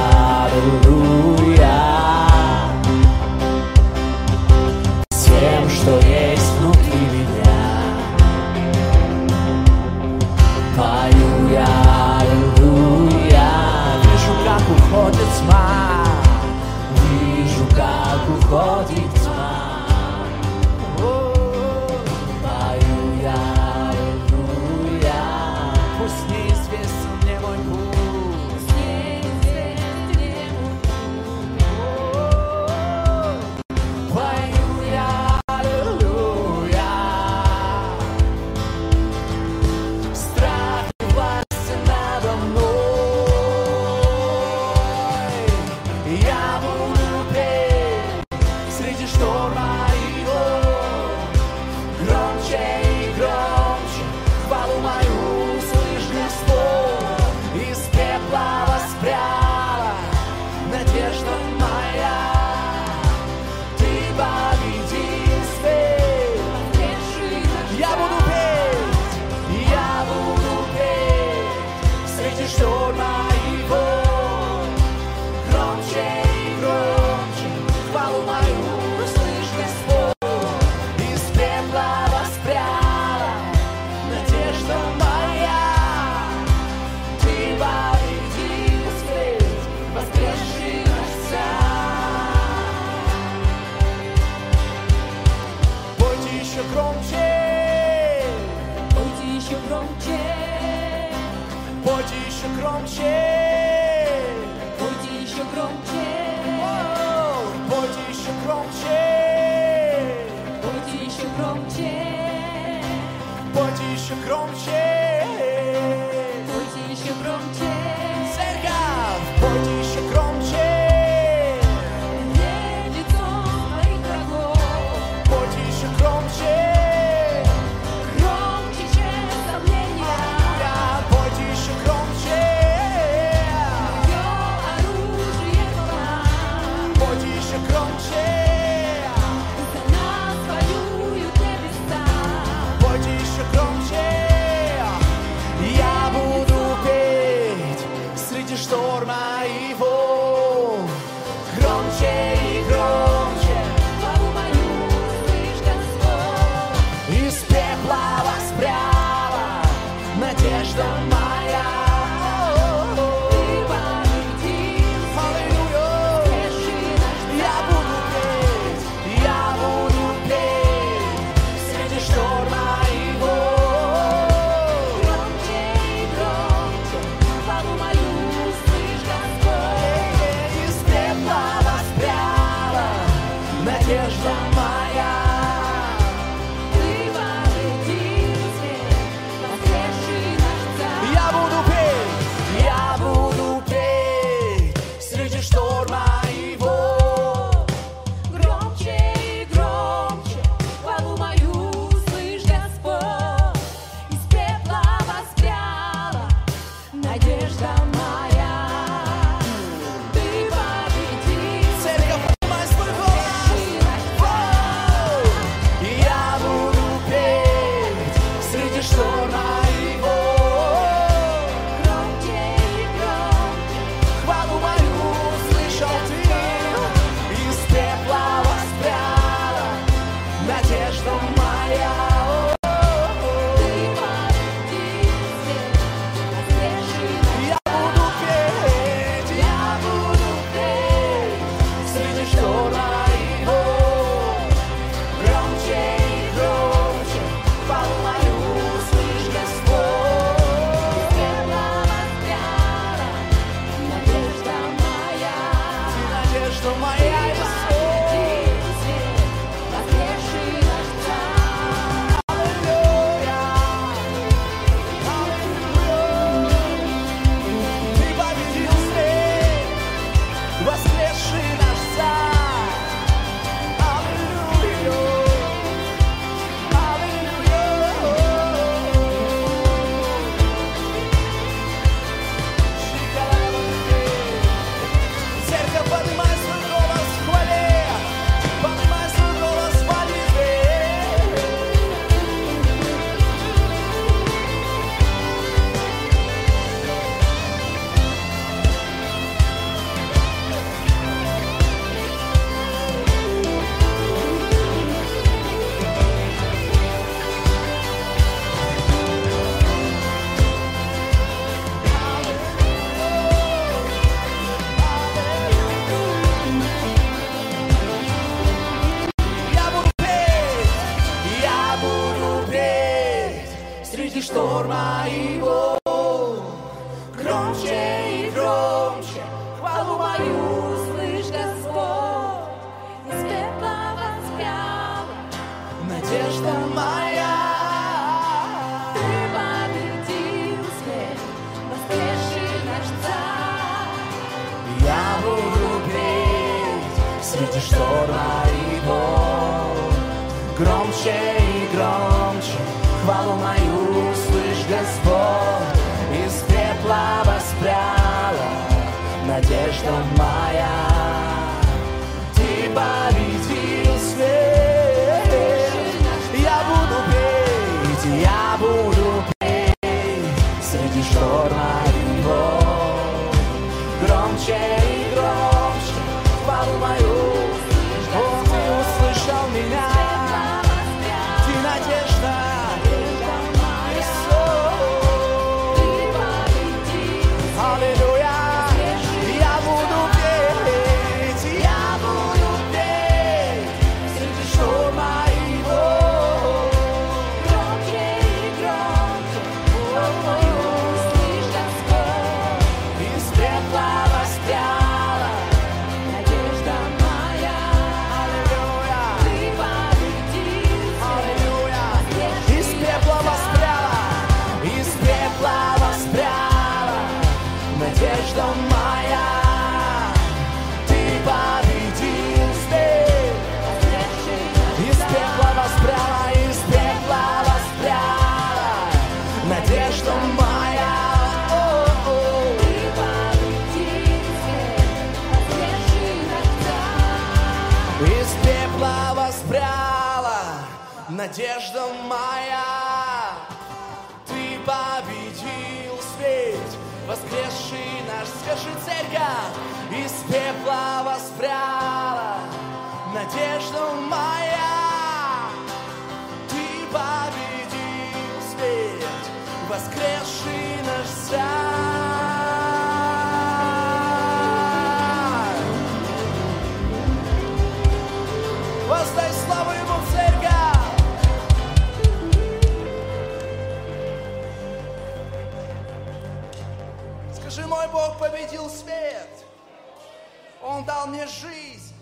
Дал мне жизнь.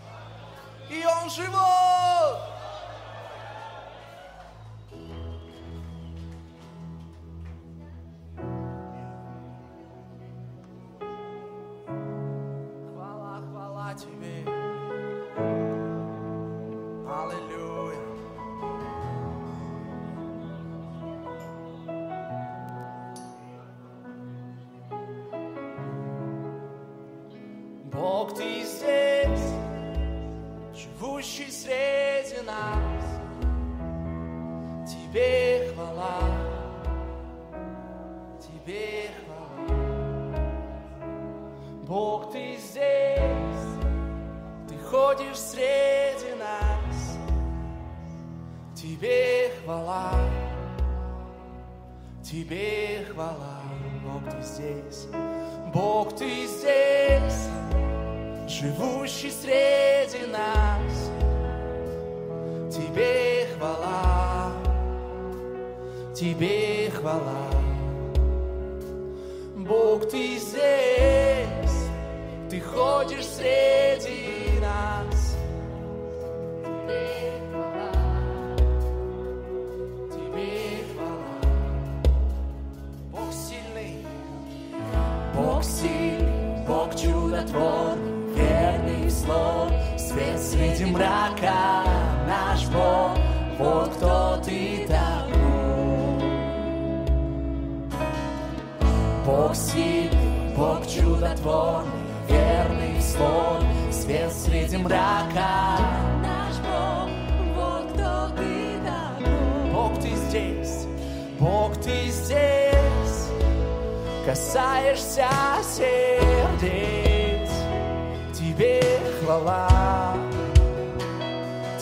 И Он живой.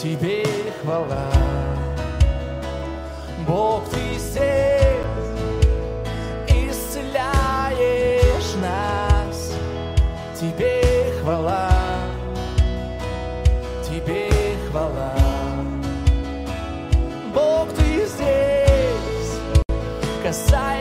Тебе хвала. Бог, Ты здесь, исцеляешь нас. Тебе хвала, Тебе хвала. Бог, Ты здесь, касаешься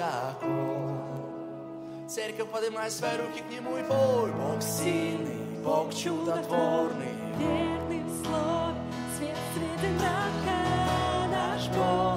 высоко. Церковь, поднимает свои руки к Нему и пой. Бог сильный, Бог чудотворный. Верный в слове, свет среди мрака наш Бог.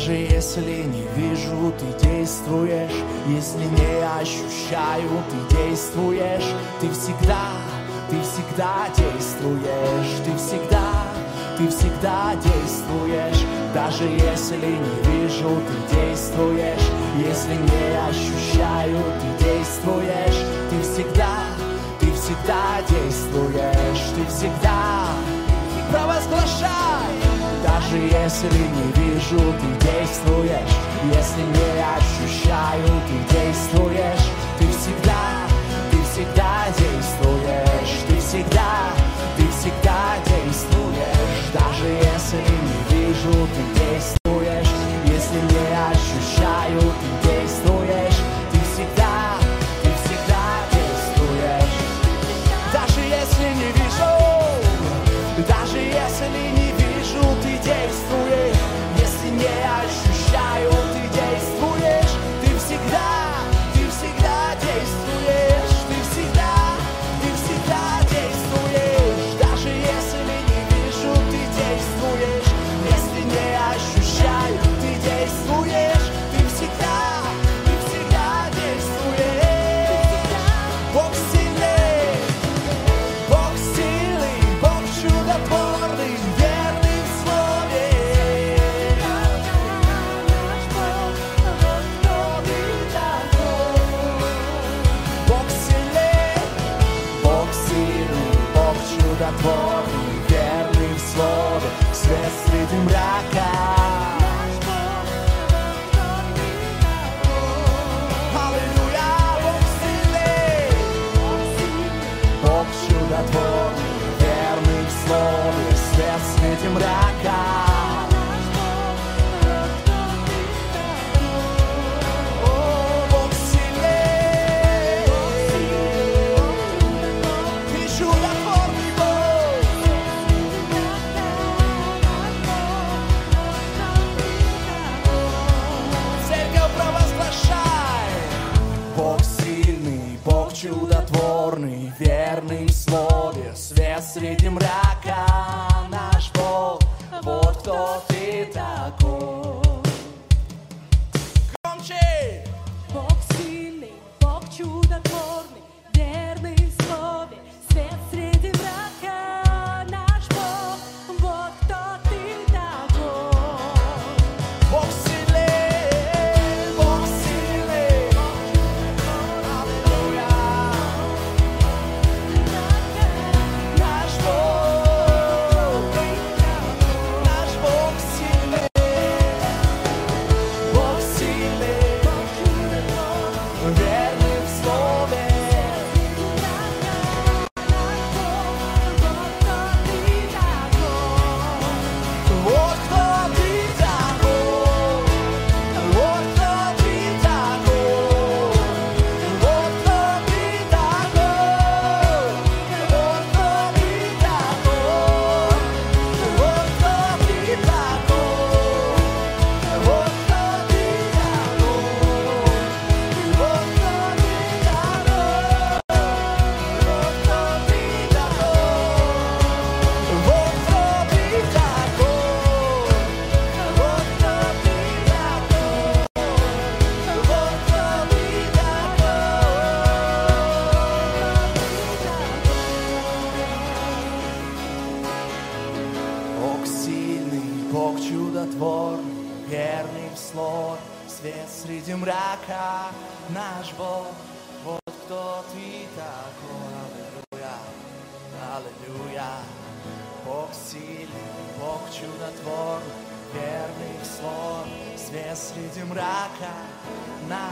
Даже если не вижу, ты действуешь. Если не ощущаю, ты действуешь. Ты всегда, ты всегда действуешь. Ты всегда, ты всегда действуешь. Даже если не вижу, ты действуешь. Если не ощущаю, ты действуешь. Ты всегда, ты всегда действуешь. Ты всегда. Провозглашай Даже если не вижу, ты действуешь. Если не ощущаю, ты действуешь. Ты всегда, ты всегда действуешь. Ты всегда,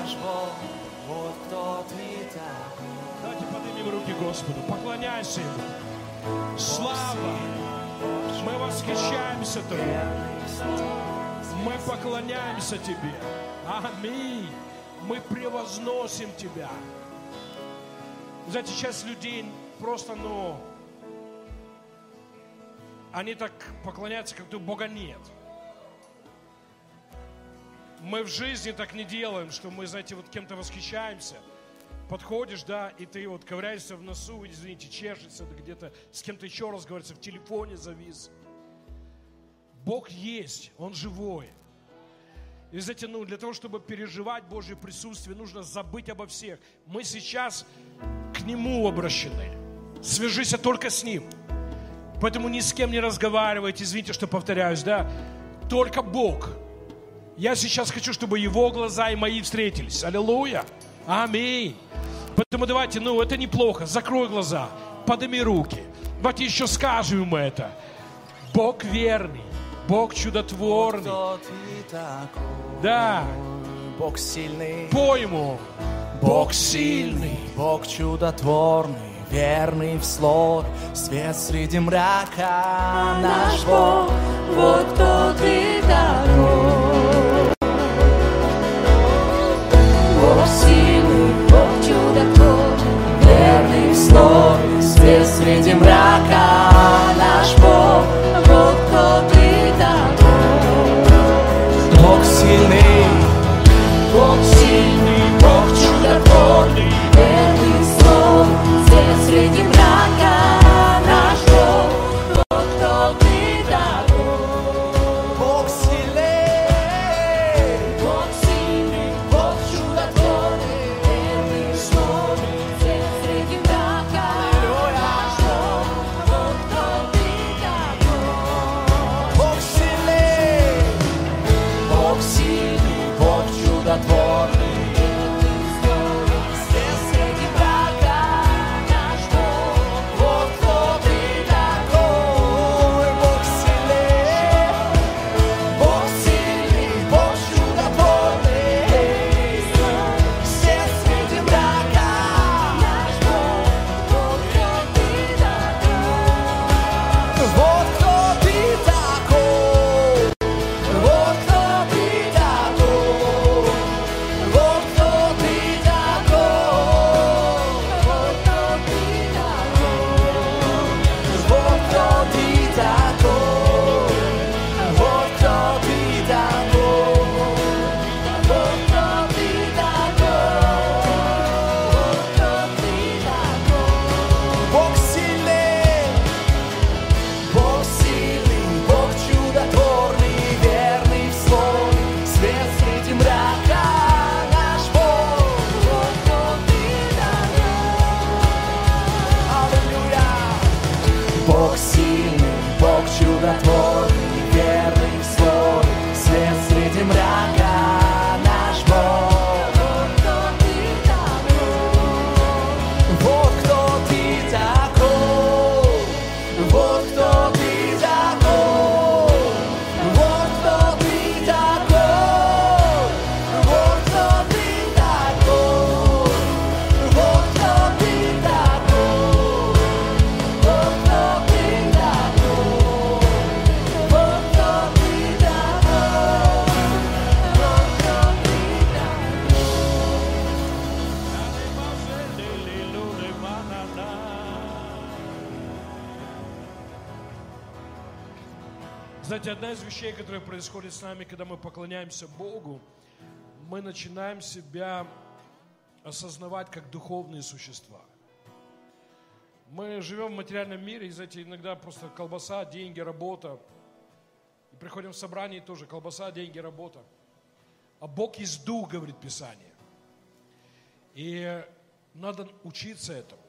наш Бог, вот кто ты такой. Давайте поднимем руки Господу, поклоняйся Ему. Слава! Мы восхищаемся Тобой. Мы поклоняемся Тебе. Аминь. Мы превозносим Тебя. Знаете, часть людей просто, ну, они так поклоняются, как будто Бога нет. Мы в жизни так не делаем, что мы, знаете, вот кем-то восхищаемся. Подходишь, да, и ты вот ковыряешься в носу, извините, чешешься где-то, с кем-то еще разговариваешь, в телефоне завис. Бог есть, Он живой. И знаете, ну, для того, чтобы переживать Божье присутствие, нужно забыть обо всех. Мы сейчас к Нему обращены. Свяжись только с Ним. Поэтому ни с кем не разговаривайте, извините, что повторяюсь, да? Только Бог. Я сейчас хочу, чтобы Его глаза и мои встретились. Аллилуйя. Аминь. Поэтому давайте, ну, это неплохо. Закрой глаза, подними руки. Давайте еще скажем ему это. Бог верный, Бог чудотворный. Да, Бог сильный, пой ему. Бог сильный, Бог чудотворный, верный в слове, свет среди мрака наш Бог. вот кто ты такой. Знаете, одна из вещей, которая происходит с нами, когда мы поклоняемся Богу, мы начинаем себя осознавать как духовные существа. Мы живем в материальном мире, и, знаете, иногда просто колбаса, деньги, работа. И приходим в собрание, тоже колбаса, деньги, работа. А Бог есть дух, говорит Писание. И надо учиться этому,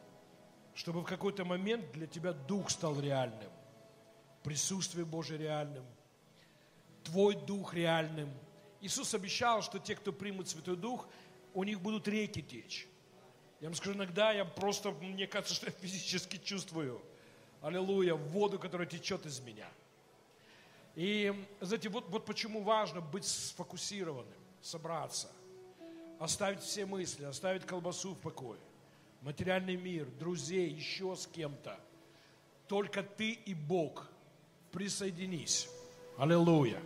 чтобы в какой-то момент для тебя дух стал реальным присутствие Божие реальным, Твой Дух реальным. Иисус обещал, что те, кто примут Святой Дух, у них будут реки течь. Я вам скажу, иногда я просто, мне кажется, что я физически чувствую, аллилуйя, воду, которая течет из меня. И, знаете, вот, вот почему важно быть сфокусированным, собраться, оставить все мысли, оставить колбасу в покое, материальный мир, друзей, еще с кем-то. Только ты и Бог – присоединись. Аллилуйя.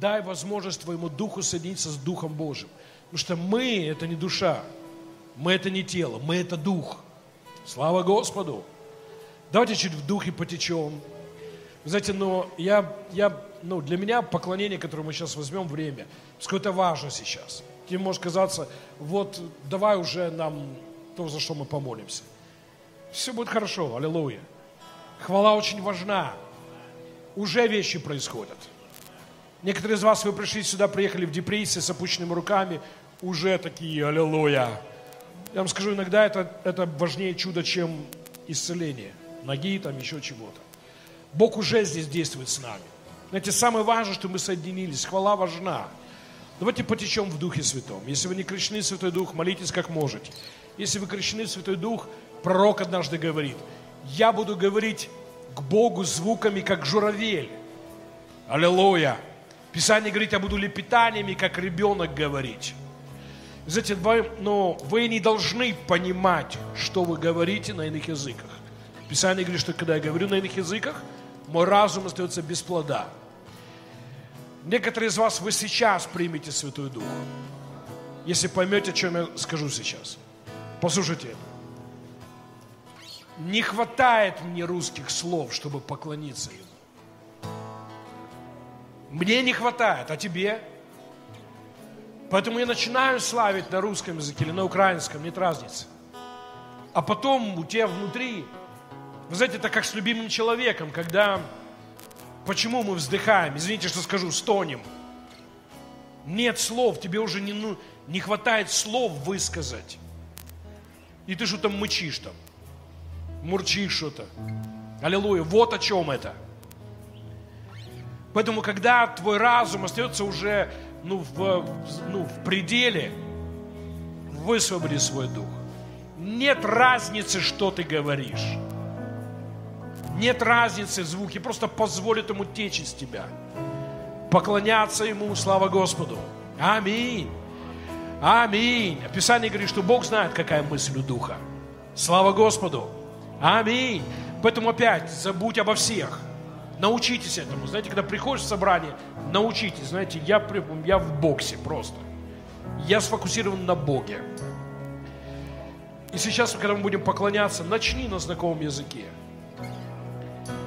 Дай возможность твоему духу соединиться с Духом Божьим. Потому что мы – это не душа, мы – это не тело, мы – это дух. Слава Господу. Давайте чуть в духе потечем. Вы знаете, но я, я, ну, для меня поклонение, которое мы сейчас возьмем, время, поскольку это важно сейчас. Тебе может казаться, вот давай уже нам то, за что мы помолимся. Все будет хорошо, аллилуйя. Хвала очень важна. Уже вещи происходят. Некоторые из вас, вы пришли сюда, приехали в депрессии с опущенными руками, уже такие, аллилуйя. Я вам скажу, иногда это, это важнее чудо, чем исцеление. Ноги, там еще чего-то. Бог уже здесь действует с нами. Знаете, самое важное, что мы соединились. Хвала важна. Давайте потечем в Духе Святом. Если вы не крещены Святой Дух, молитесь как можете. Если вы крещены Святой Дух, пророк однажды говорит, я буду говорить к Богу звуками, как журавель. Аллилуйя. Писание говорит, я буду лепетаниями, как ребенок говорить. Знаете, вы, но вы не должны понимать, что вы говорите на иных языках. Писание говорит, что когда я говорю на иных языках, мой разум остается без плода. Некоторые из вас, вы сейчас примете Святой Дух. Если поймете, о чем я скажу сейчас. Послушайте это. Не хватает мне русских слов, чтобы поклониться Ему. Мне не хватает, а тебе? Поэтому я начинаю славить на русском языке или на украинском, нет разницы. А потом у тебя внутри, вы знаете, это как с любимым человеком, когда, почему мы вздыхаем, извините, что скажу, стонем. Нет слов, тебе уже не, ну, не хватает слов высказать. И ты что-то мычишь там, мурчишь что-то. Аллилуйя, вот о чем это. Поэтому, когда твой разум остается уже ну, в, ну, в пределе, высвободи свой дух. Нет разницы, что ты говоришь. Нет разницы звуки, просто позволит ему течь из тебя. Поклоняться ему, слава Господу. Аминь. Аминь. Писание говорит, что Бог знает, какая мысль у Духа. Слава Господу. Аминь. Поэтому опять забудь обо всех. Научитесь этому. Знаете, когда приходишь в собрание, научитесь. Знаете, я, я в боксе просто. Я сфокусирован на Боге. И сейчас, когда мы будем поклоняться, начни на знакомом языке.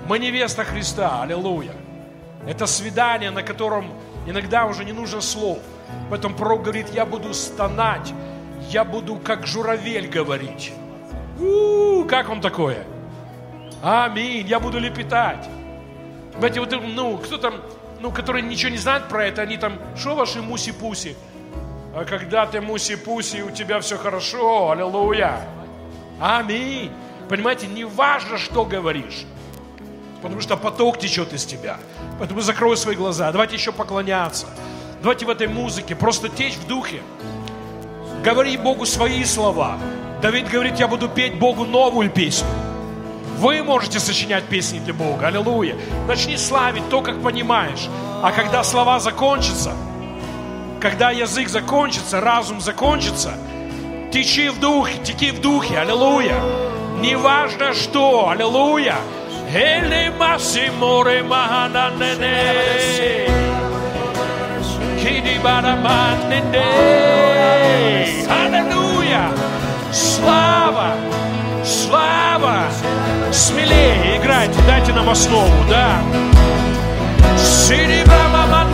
Мы невеста Христа, аллилуйя. Это свидание, на котором иногда уже не нужно слов. Поэтому пророк говорит, я буду стонать, я буду как журавель говорить. У-у-у, как вам такое? Аминь, я буду лепетать. Знаете, вот, ну, кто там, ну, которые ничего не знают про это, они там, что ваши муси-пуси? А когда ты муси-пуси, у тебя все хорошо, аллилуйя. Аминь. Понимаете, не важно, что говоришь, потому что поток течет из тебя. Поэтому закрой свои глаза. Давайте еще поклоняться. Давайте в этой музыке просто течь в духе. Говори Богу свои слова. Давид говорит, я буду петь Богу новую песню. Вы можете сочинять песни для Бога. Аллилуйя. Начни славить то, как понимаешь. А когда слова закончатся, когда язык закончится, разум закончится, течи в духе, теки в духе. Аллилуйя. Неважно что. Аллилуйя. Эле масиморе махананене. Аллилуйя. Слава. Слава. Смелее играйте, дайте нам основу, да. Да,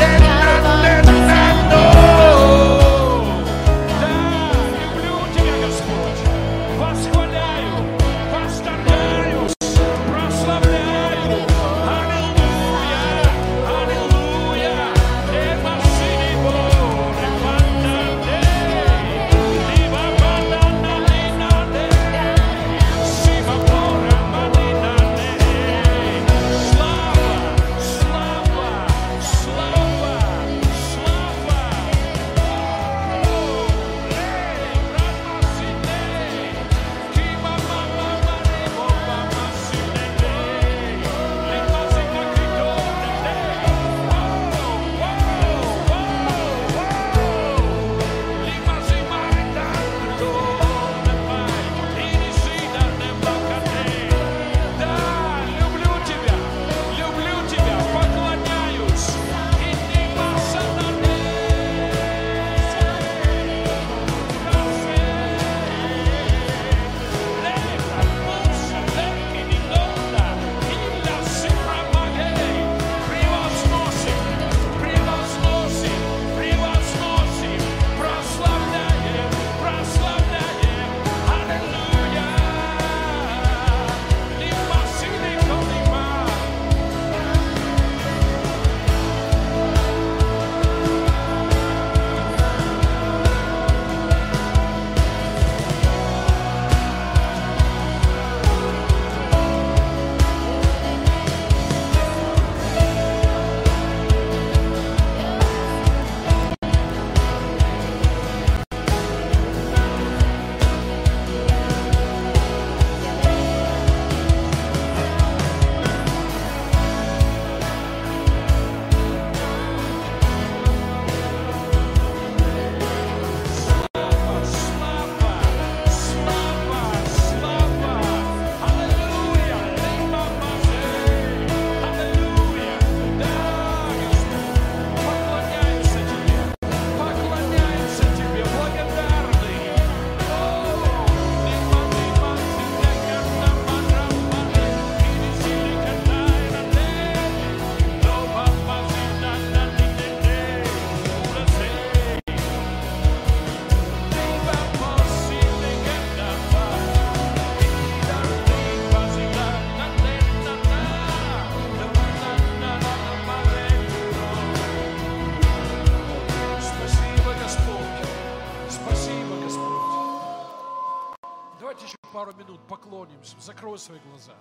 Закрой свои глаза.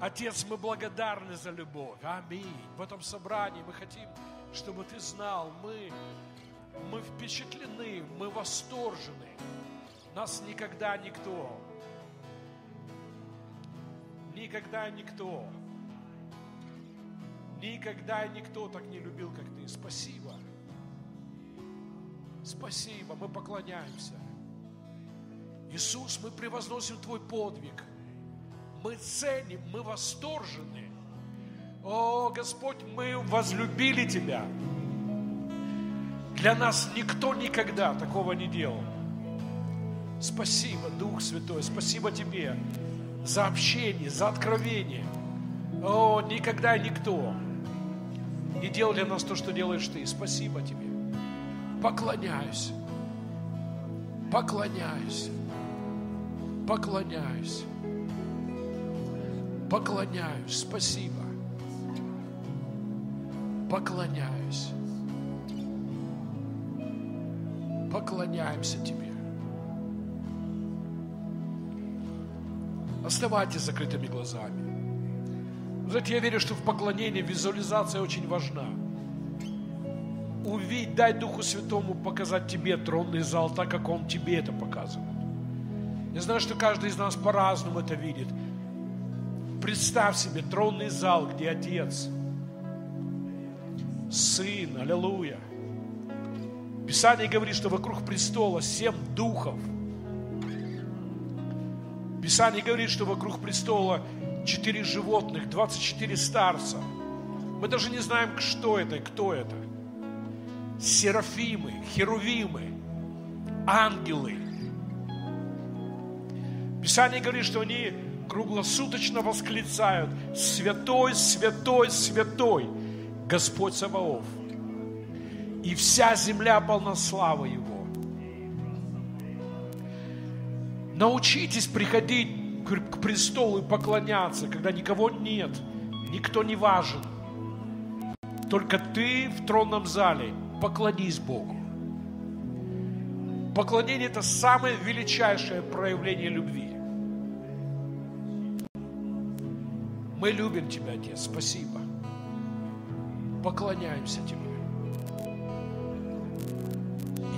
Отец, мы благодарны за любовь. Аминь. В этом собрании мы хотим, чтобы Ты знал, мы, мы впечатлены, мы восторжены. Нас никогда никто, никогда никто, никогда никто так не любил, как Ты. Спасибо. Спасибо, мы поклоняемся. Иисус, мы превозносим Твой подвиг. Мы ценим, мы восторжены. О, Господь, мы возлюбили Тебя. Для нас никто никогда такого не делал. Спасибо, Дух Святой, спасибо Тебе за общение, за откровение. О, никогда никто не делал для нас то, что делаешь Ты. Спасибо Тебе. Поклоняюсь. Поклоняюсь. Поклоняюсь. Поклоняюсь. Спасибо. Поклоняюсь. Поклоняемся Тебе. Оставайтесь закрытыми глазами. Знаете, я верю, что в поклонении визуализация очень важна. Увидь, дай Духу Святому показать тебе тронный зал так, как Он тебе это показывает. Я знаю, что каждый из нас по-разному это видит. Представь себе тронный зал, где Отец, Сын, аллилуйя. Писание говорит, что вокруг престола семь духов. Писание говорит, что вокруг престола четыре животных, 24 старца. Мы даже не знаем, что это и кто это. Серафимы, херувимы, ангелы. Писание говорит, что они круглосуточно восклицают «Святой, святой, святой, Господь Саваоф». И вся земля полна славы Его. Научитесь приходить к престолу и поклоняться, когда никого нет, никто не важен. Только ты в тронном зале поклонись Богу. Поклонение – это самое величайшее проявление любви. Мы любим Тебя, Отец, спасибо. Поклоняемся Тебе.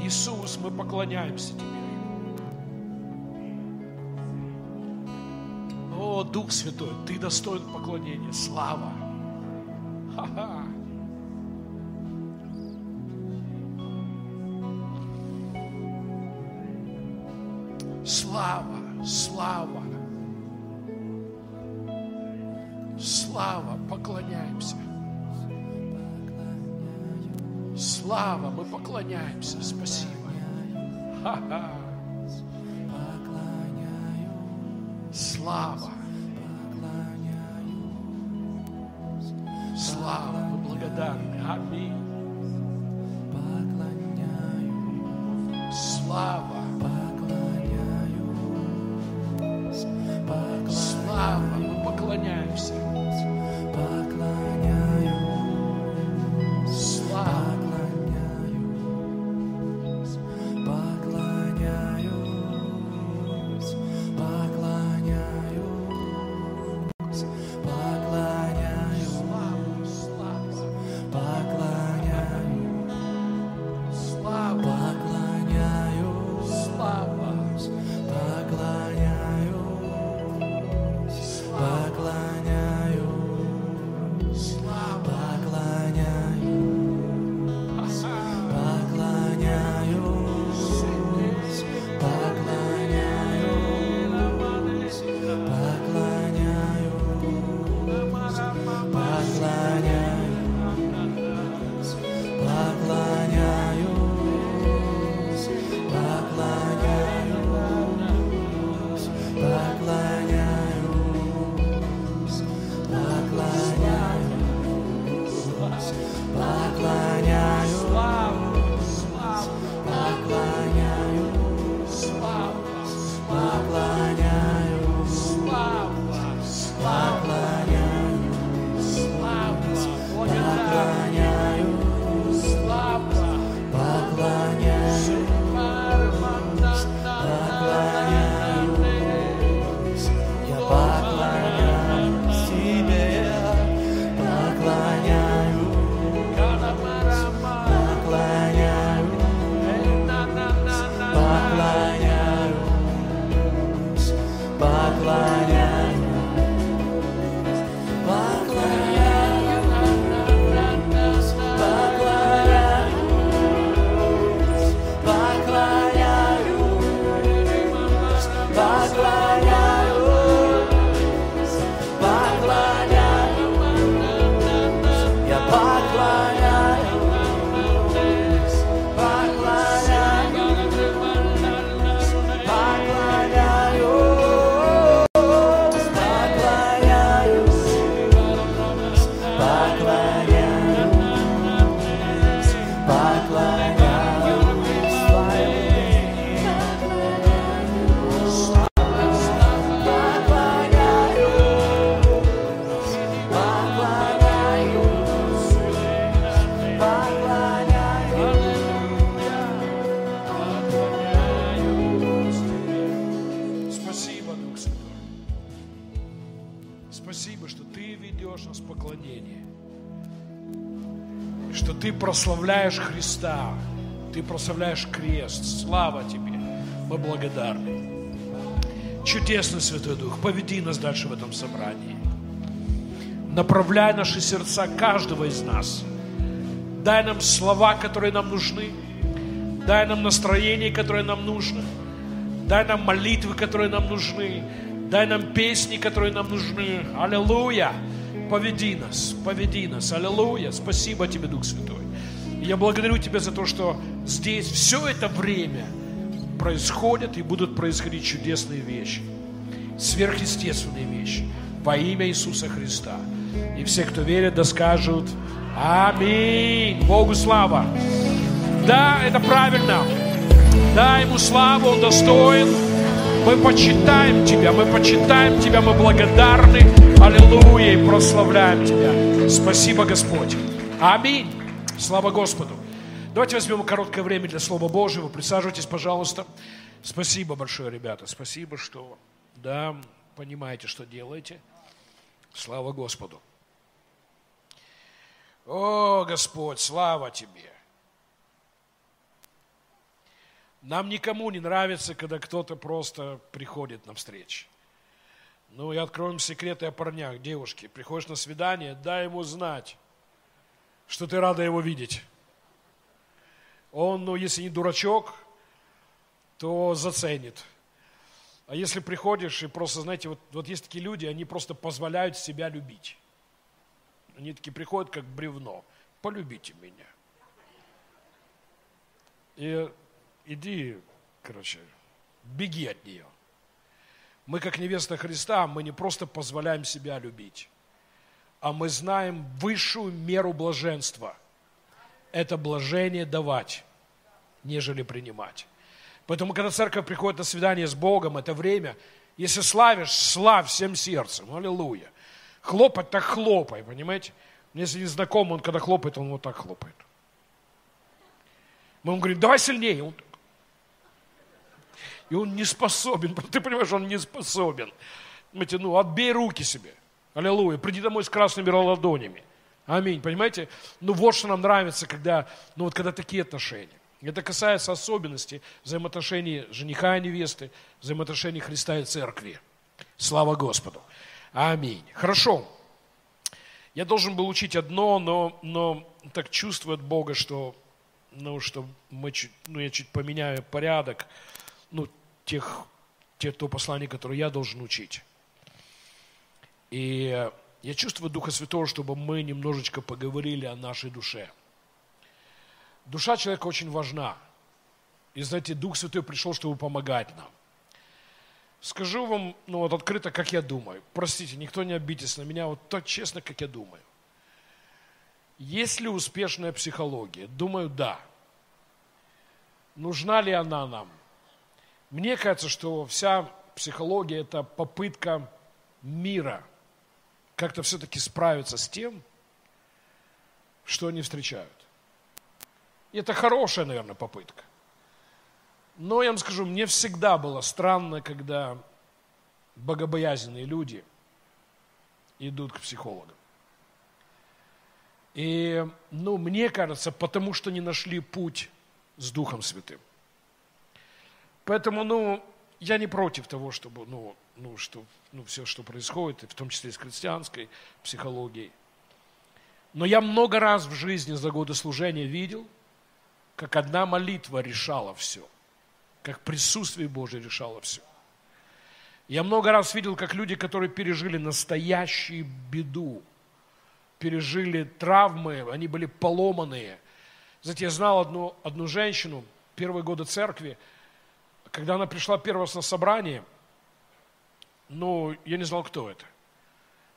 Иисус, мы поклоняемся Тебе. О, Дух Святой, Ты достоин поклонения. Слава. Ха-ха. Слава, слава. Слава, поклоняемся. Слава, мы поклоняемся. Спасибо. Ха-ха. Слава. Прославляешь Христа. Ты прославляешь крест. Слава Тебе. Мы благодарны. Чудесный Святой Дух, поведи нас дальше в этом собрании. Направляй наши сердца каждого из нас. Дай нам слова, которые нам нужны. Дай нам настроение, которое нам нужно. Дай нам молитвы, которые нам нужны. Дай нам песни, которые нам нужны. Аллилуйя. Поведи нас, поведи нас. Аллилуйя. Спасибо тебе, Дух Святой. Я благодарю Тебя за то, что здесь все это время происходят и будут происходить чудесные вещи. Сверхъестественные вещи. Во имя Иисуса Христа. И все, кто верит, да скажут Аминь. Богу слава. Да, это правильно. Дай ему славу, он достоин. Мы почитаем Тебя, мы почитаем Тебя, мы благодарны. Аллилуйя и прославляем Тебя. Спасибо, Господь. Аминь. Слава Господу. Давайте возьмем короткое время для Слова Божьего. Присаживайтесь, пожалуйста. Спасибо большое, ребята. Спасибо, что, да, понимаете, что делаете. Слава Господу. О, Господь, слава Тебе. Нам никому не нравится, когда кто-то просто приходит на встречи. Ну, я открою вам секреты о парнях. Девушки, приходишь на свидание, дай ему знать, что ты рада его видеть. Он, ну, если не дурачок, то заценит. А если приходишь и просто, знаете, вот, вот есть такие люди, они просто позволяют себя любить. Они такие приходят, как бревно. Полюбите меня. И иди, короче, беги от нее. Мы, как невеста Христа, мы не просто позволяем себя любить, а мы знаем высшую меру блаженства. Это блажение давать, нежели принимать. Поэтому, когда церковь приходит на свидание с Богом, это время, если славишь, славь всем сердцем. Аллилуйя. Хлопать, так хлопай, понимаете? Если не знаком, он когда хлопает, он вот так хлопает. Мы ему говорим, давай сильнее. Он. И он не способен. Ты понимаешь, он не способен. Понимаете, ну, отбей руки себе. Аллилуйя. Приди домой с красными ладонями. Аминь. Понимаете? Ну, вот что нам нравится, когда, ну, вот когда такие отношения. Это касается особенностей взаимоотношений жениха и невесты, взаимоотношений Христа и церкви. Слава Господу. Аминь. Хорошо. Я должен был учить одно, но, но так чувствую от Бога, что, ну, что мы чуть, ну, я чуть поменяю порядок ну, тех, тех, то послание, которое я должен учить. И я чувствую Духа Святого, чтобы мы немножечко поговорили о нашей душе. Душа человека очень важна. И знаете, Дух Святой пришел, чтобы помогать нам. Скажу вам, ну вот открыто, как я думаю. Простите, никто не обидится на меня, вот так честно, как я думаю. Есть ли успешная психология? Думаю, да. Нужна ли она нам? Мне кажется, что вся психология – это попытка мира как-то все-таки справиться с тем, что они встречают. И это хорошая, наверное, попытка. Но я вам скажу, мне всегда было странно, когда богобоязненные люди идут к психологам. И, ну, мне кажется, потому что не нашли путь с Духом Святым. Поэтому, ну, я не против того, чтобы, ну, ну, что, ну, все, что происходит, в том числе и с христианской психологией. Но я много раз в жизни за годы служения видел, как одна молитва решала все, как присутствие Божие решало все. Я много раз видел, как люди, которые пережили настоящую беду, пережили травмы, они были поломанные. Знаете, я знал одну, одну женщину, первые годы церкви, когда она пришла первый на собрание, ну, я не знал, кто это.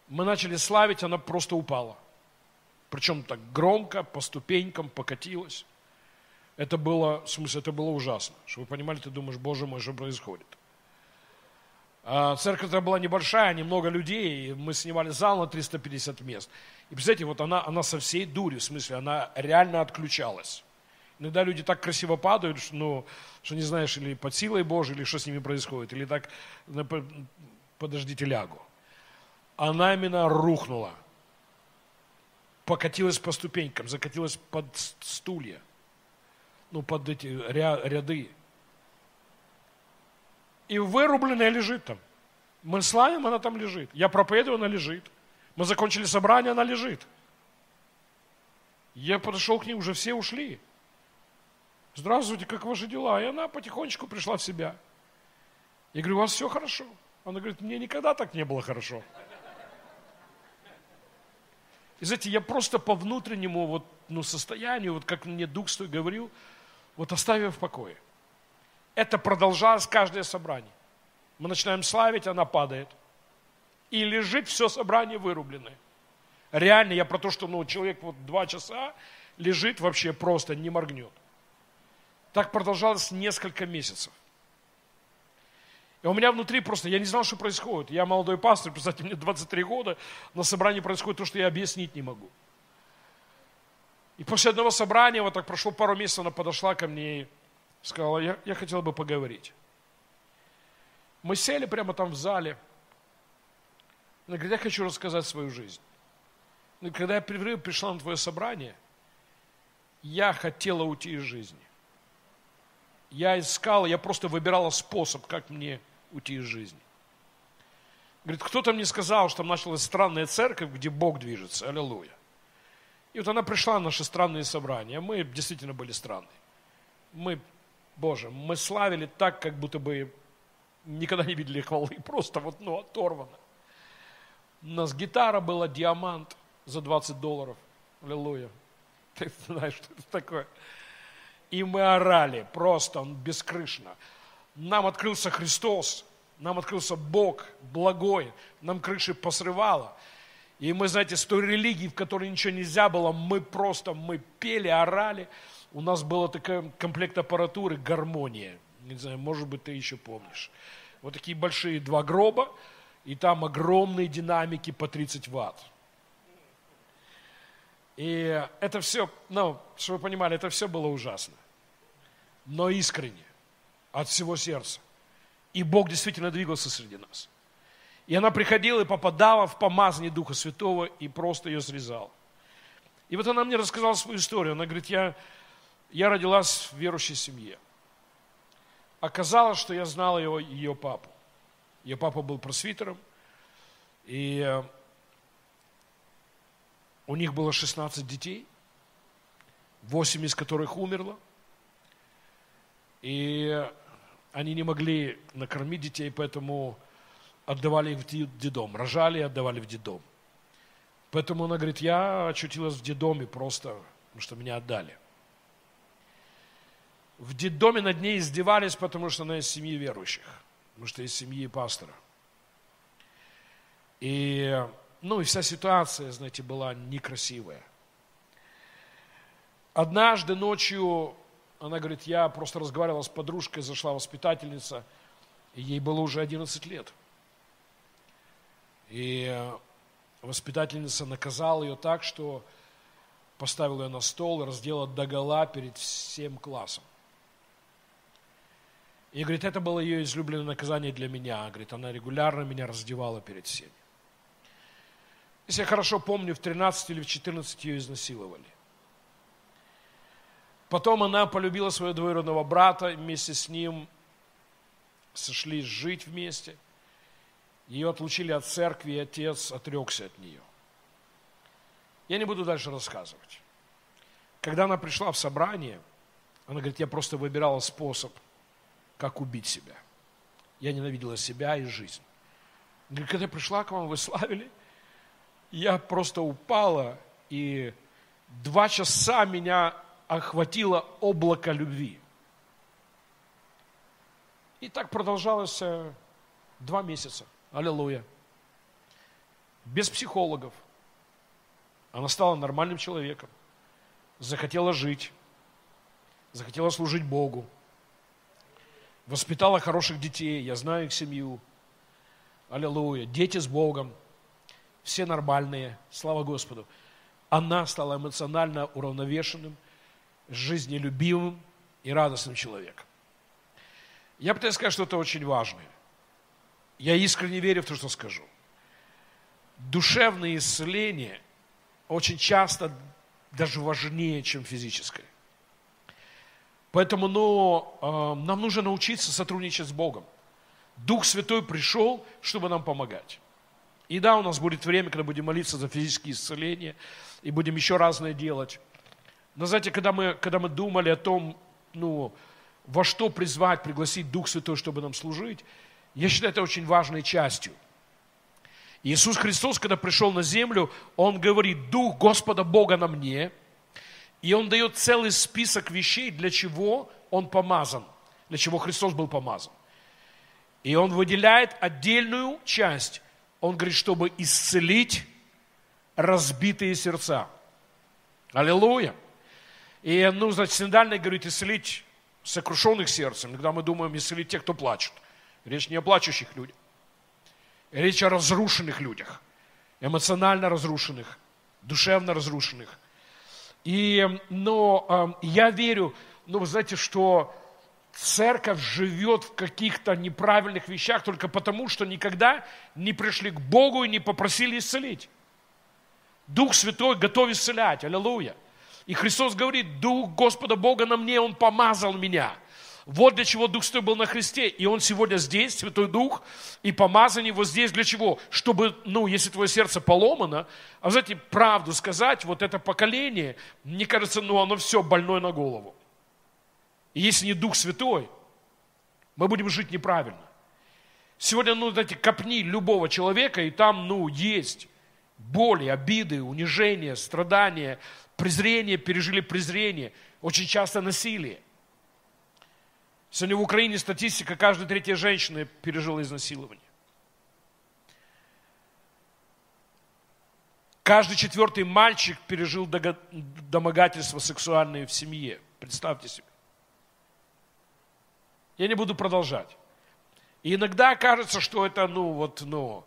Мы начали славить, она просто упала. Причем так громко, по ступенькам покатилась. Это было, в смысле, это было ужасно. Чтобы вы понимали, ты думаешь, боже мой, что происходит. А церковь тогда была небольшая, немного людей, и мы снимали зал на 350 мест. И представляете, вот она, она со всей дури, в смысле, она реально отключалась. Иногда люди так красиво падают, что, ну, что не знаешь, или под силой Божией, или что с ними происходит, или так, подождите, лягу. Она именно рухнула, покатилась по ступенькам, закатилась под стулья, ну, под эти ряды. И вырубленная лежит там. Мы славим, она там лежит. Я проповедую, она лежит. Мы закончили собрание, она лежит. Я подошел к ней, уже все ушли. Здравствуйте, как ваши дела? И она потихонечку пришла в себя. Я говорю, у вас все хорошо? Она говорит, мне никогда так не было хорошо. И знаете, я просто по внутреннему вот, ну, состоянию, вот как мне Дух Свой говорил, вот оставив в покое. Это продолжалось каждое собрание. Мы начинаем славить, она падает. И лежит все собрание вырубленное. Реально, я про то, что ну, человек вот два часа лежит вообще просто, не моргнет. Так продолжалось несколько месяцев. И у меня внутри просто, я не знал, что происходит. Я молодой пастор, представьте, мне 23 года, на собрании происходит то, что я объяснить не могу. И после одного собрания, вот так прошло пару месяцев, она подошла ко мне и сказала, я, я хотела бы поговорить. Мы сели прямо там в зале. Она говорит, я хочу рассказать свою жизнь. Когда я пришла на твое собрание, я хотела уйти из жизни. Я искала, я просто выбирала способ, как мне уйти из жизни. Говорит, кто-то мне сказал, что там началась странная церковь, где Бог движется. Аллилуйя. И вот она пришла на наши странные собрания. Мы действительно были странные. Мы Боже, мы славили так, как будто бы никогда не видели хвалы, просто вот, ну, оторвано. У нас гитара была диамант за 20 долларов. Аллилуйя. Ты знаешь, что это такое. И мы орали просто, он бескрышно. Нам открылся Христос, нам открылся Бог благой, нам крыши посрывало. И мы, знаете, с той религии, в которой ничего нельзя было, мы просто, мы пели, орали у нас был такой комплект аппаратуры «Гармония». Не знаю, может быть, ты еще помнишь. Вот такие большие два гроба, и там огромные динамики по 30 ватт. И это все, ну, чтобы вы понимали, это все было ужасно. Но искренне, от всего сердца. И Бог действительно двигался среди нас. И она приходила и попадала в помазание Духа Святого и просто ее срезала. И вот она мне рассказала свою историю. Она говорит, я я родилась в верующей семье. Оказалось, что я знал его, ее папу. Ее папа был просвитером, и э, у них было 16 детей, 8 из которых умерло. И они не могли накормить детей, поэтому отдавали их в детдом. Рожали и отдавали в детдом. Поэтому она говорит, я очутилась в детдоме просто, потому что меня отдали в детдоме над ней издевались, потому что она из семьи верующих, потому что из семьи пастора. И, ну, и вся ситуация, знаете, была некрасивая. Однажды ночью, она говорит, я просто разговаривала с подружкой, зашла воспитательница, и ей было уже 11 лет. И воспитательница наказала ее так, что поставила ее на стол и раздела догола перед всем классом. И говорит, это было ее излюбленное наказание для меня. Говорит, она регулярно меня раздевала перед всеми. Если я хорошо помню, в 13 или в 14 ее изнасиловали. Потом она полюбила своего двоюродного брата, вместе с ним сошлись жить вместе. Ее отлучили от церкви, и отец отрекся от нее. Я не буду дальше рассказывать. Когда она пришла в собрание, она говорит, я просто выбирала способ, как убить себя. Я ненавидела себя и жизнь. Говорит, когда я пришла к вам, вы славили, я просто упала, и два часа меня охватило облако любви. И так продолжалось э, два месяца. Аллилуйя. Без психологов. Она стала нормальным человеком. Захотела жить. Захотела служить Богу. Воспитала хороших детей. Я знаю их семью. Аллилуйя. Дети с Богом. Все нормальные. Слава Господу. Она стала эмоционально уравновешенным, жизнелюбивым и радостным человеком. Я пытаюсь сказать, что это очень важно. Я искренне верю в то, что скажу. Душевное исцеление очень часто даже важнее, чем физическое. Поэтому ну, э, нам нужно научиться сотрудничать с Богом. Дух Святой пришел, чтобы нам помогать. И да, у нас будет время, когда будем молиться за физические исцеления, и будем еще разное делать. Но знаете, когда мы, когда мы думали о том, ну, во что призвать, пригласить Дух Святой, чтобы нам служить, я считаю это очень важной частью. Иисус Христос, когда пришел на землю, Он говорит, Дух Господа Бога на мне, и Он дает целый список вещей, для чего Он помазан, для чего Христос был помазан. И Он выделяет отдельную часть. Он говорит, чтобы исцелить разбитые сердца. Аллилуйя. И, ну, значит, синодальный говорит, исцелить сокрушенных сердцем. Иногда мы думаем исцелить тех, кто плачет. Речь не о плачущих людях. Речь о разрушенных людях. Эмоционально разрушенных, душевно разрушенных. И, но э, я верю, ну, вы знаете, что церковь живет в каких-то неправильных вещах только потому, что никогда не пришли к Богу и не попросили исцелить. Дух Святой готов исцелять. Аллилуйя. И Христос говорит, Дух Господа Бога на мне, Он помазал меня. Вот для чего Дух Святой был на Христе. И Он сегодня здесь, Святой Дух, и помазание его здесь для чего? Чтобы, ну, если твое сердце поломано, а знаете, правду сказать, вот это поколение, мне кажется, ну, оно все больное на голову. И если не Дух Святой, мы будем жить неправильно. Сегодня, ну, знаете, копни любого человека, и там, ну, есть боли, обиды, унижения, страдания, презрение, пережили презрение, очень часто насилие. Сегодня в Украине статистика, каждая третья женщина пережила изнасилование. Каждый четвертый мальчик пережил домогательство сексуальное в семье. Представьте себе. Я не буду продолжать. И иногда кажется, что это, ну, вот, ну,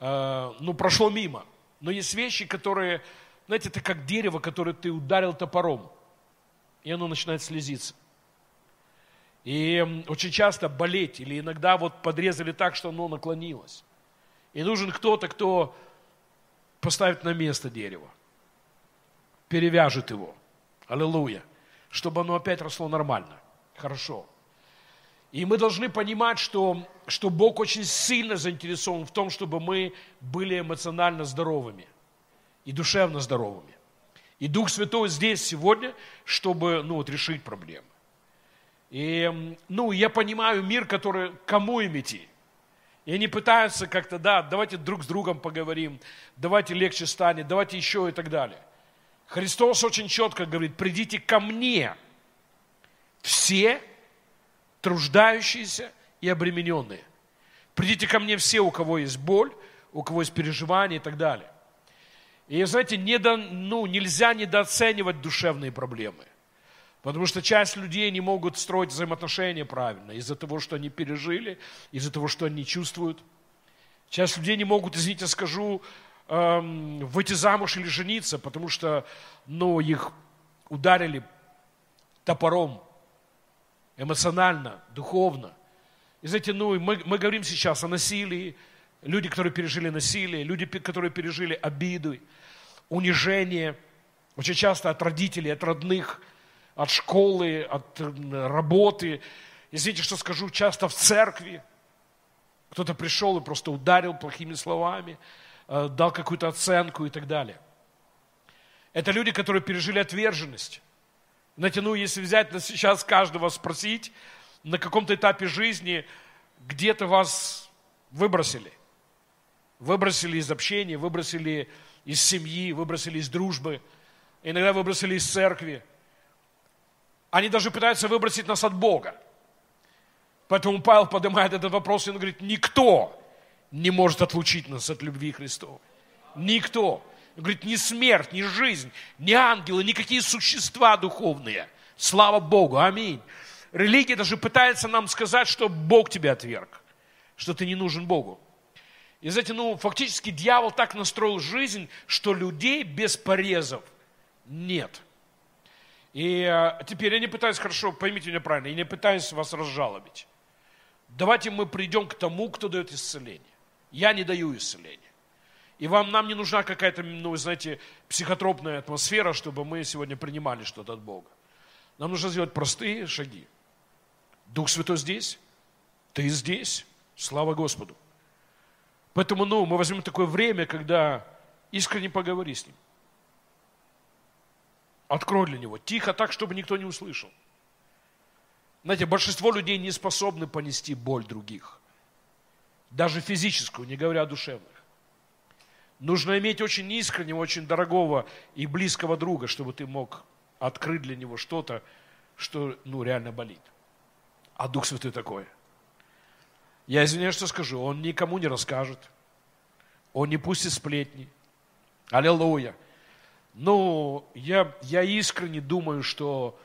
э, ну, прошло мимо. Но есть вещи, которые знаете, это как дерево, которое ты ударил топором, и оно начинает слезиться. И очень часто болеть, или иногда вот подрезали так, что оно наклонилось. И нужен кто-то, кто поставит на место дерево, перевяжет его. Аллилуйя. Чтобы оно опять росло нормально. Хорошо. И мы должны понимать, что, что Бог очень сильно заинтересован в том, чтобы мы были эмоционально здоровыми и душевно здоровыми. И Дух Святой здесь сегодня, чтобы ну, вот, решить проблемы. И ну, я понимаю мир, который кому им идти. И они пытаются как-то, да, давайте друг с другом поговорим, давайте легче станет, давайте еще и так далее. Христос очень четко говорит, придите ко мне, все труждающиеся и обремененные. Придите ко мне все, у кого есть боль, у кого есть переживания и так далее. И, знаете, недо, ну, нельзя недооценивать душевные проблемы. Потому что часть людей не могут строить взаимоотношения правильно из-за того, что они пережили, из-за того, что они чувствуют. Часть людей не могут, извините, скажу, эм, выйти замуж или жениться, потому что ну, их ударили топором эмоционально, духовно. И знаете, ну, мы, мы говорим сейчас о насилии, люди, которые пережили насилие, люди, которые пережили обиду, унижение, очень часто от родителей, от родных, от школы, от работы. извините, что скажу, часто в церкви. Кто-то пришел и просто ударил плохими словами, э, дал какую-то оценку и так далее. Это люди, которые пережили отверженность. Знаете, ну, если взять на сейчас каждого спросить, на каком-то этапе жизни где-то вас выбросили. Выбросили из общения, выбросили из семьи, выбросили из дружбы, иногда выбросили из церкви. Они даже пытаются выбросить нас от Бога. Поэтому Павел поднимает этот вопрос, и он говорит, никто не может отлучить нас от любви Христовой. Никто. Он говорит, ни смерть, ни жизнь, ни ангелы, никакие существа духовные. Слава Богу, аминь. Религия даже пытается нам сказать, что Бог тебя отверг, что ты не нужен Богу. И знаете, ну, фактически дьявол так настроил жизнь, что людей без порезов нет. И э, теперь я не пытаюсь, хорошо, поймите меня правильно, я не пытаюсь вас разжалобить. Давайте мы придем к тому, кто дает исцеление. Я не даю исцеления. И вам, нам не нужна какая-то, ну, знаете, психотропная атмосфера, чтобы мы сегодня принимали что-то от Бога. Нам нужно сделать простые шаги. Дух Святой здесь, ты здесь, слава Господу. Поэтому, ну, мы возьмем такое время, когда искренне поговори с Ним. Открой для Него, тихо так, чтобы никто не услышал. Знаете, большинство людей не способны понести боль других. Даже физическую, не говоря о душевных. Нужно иметь очень искреннего, очень дорогого и близкого друга, чтобы ты мог открыть для него что-то, что ну, реально болит. А Дух Святой такой. Я извиняюсь, что скажу, он никому не расскажет. Он не пустит сплетни. Аллилуйя. Но я, я искренне думаю, что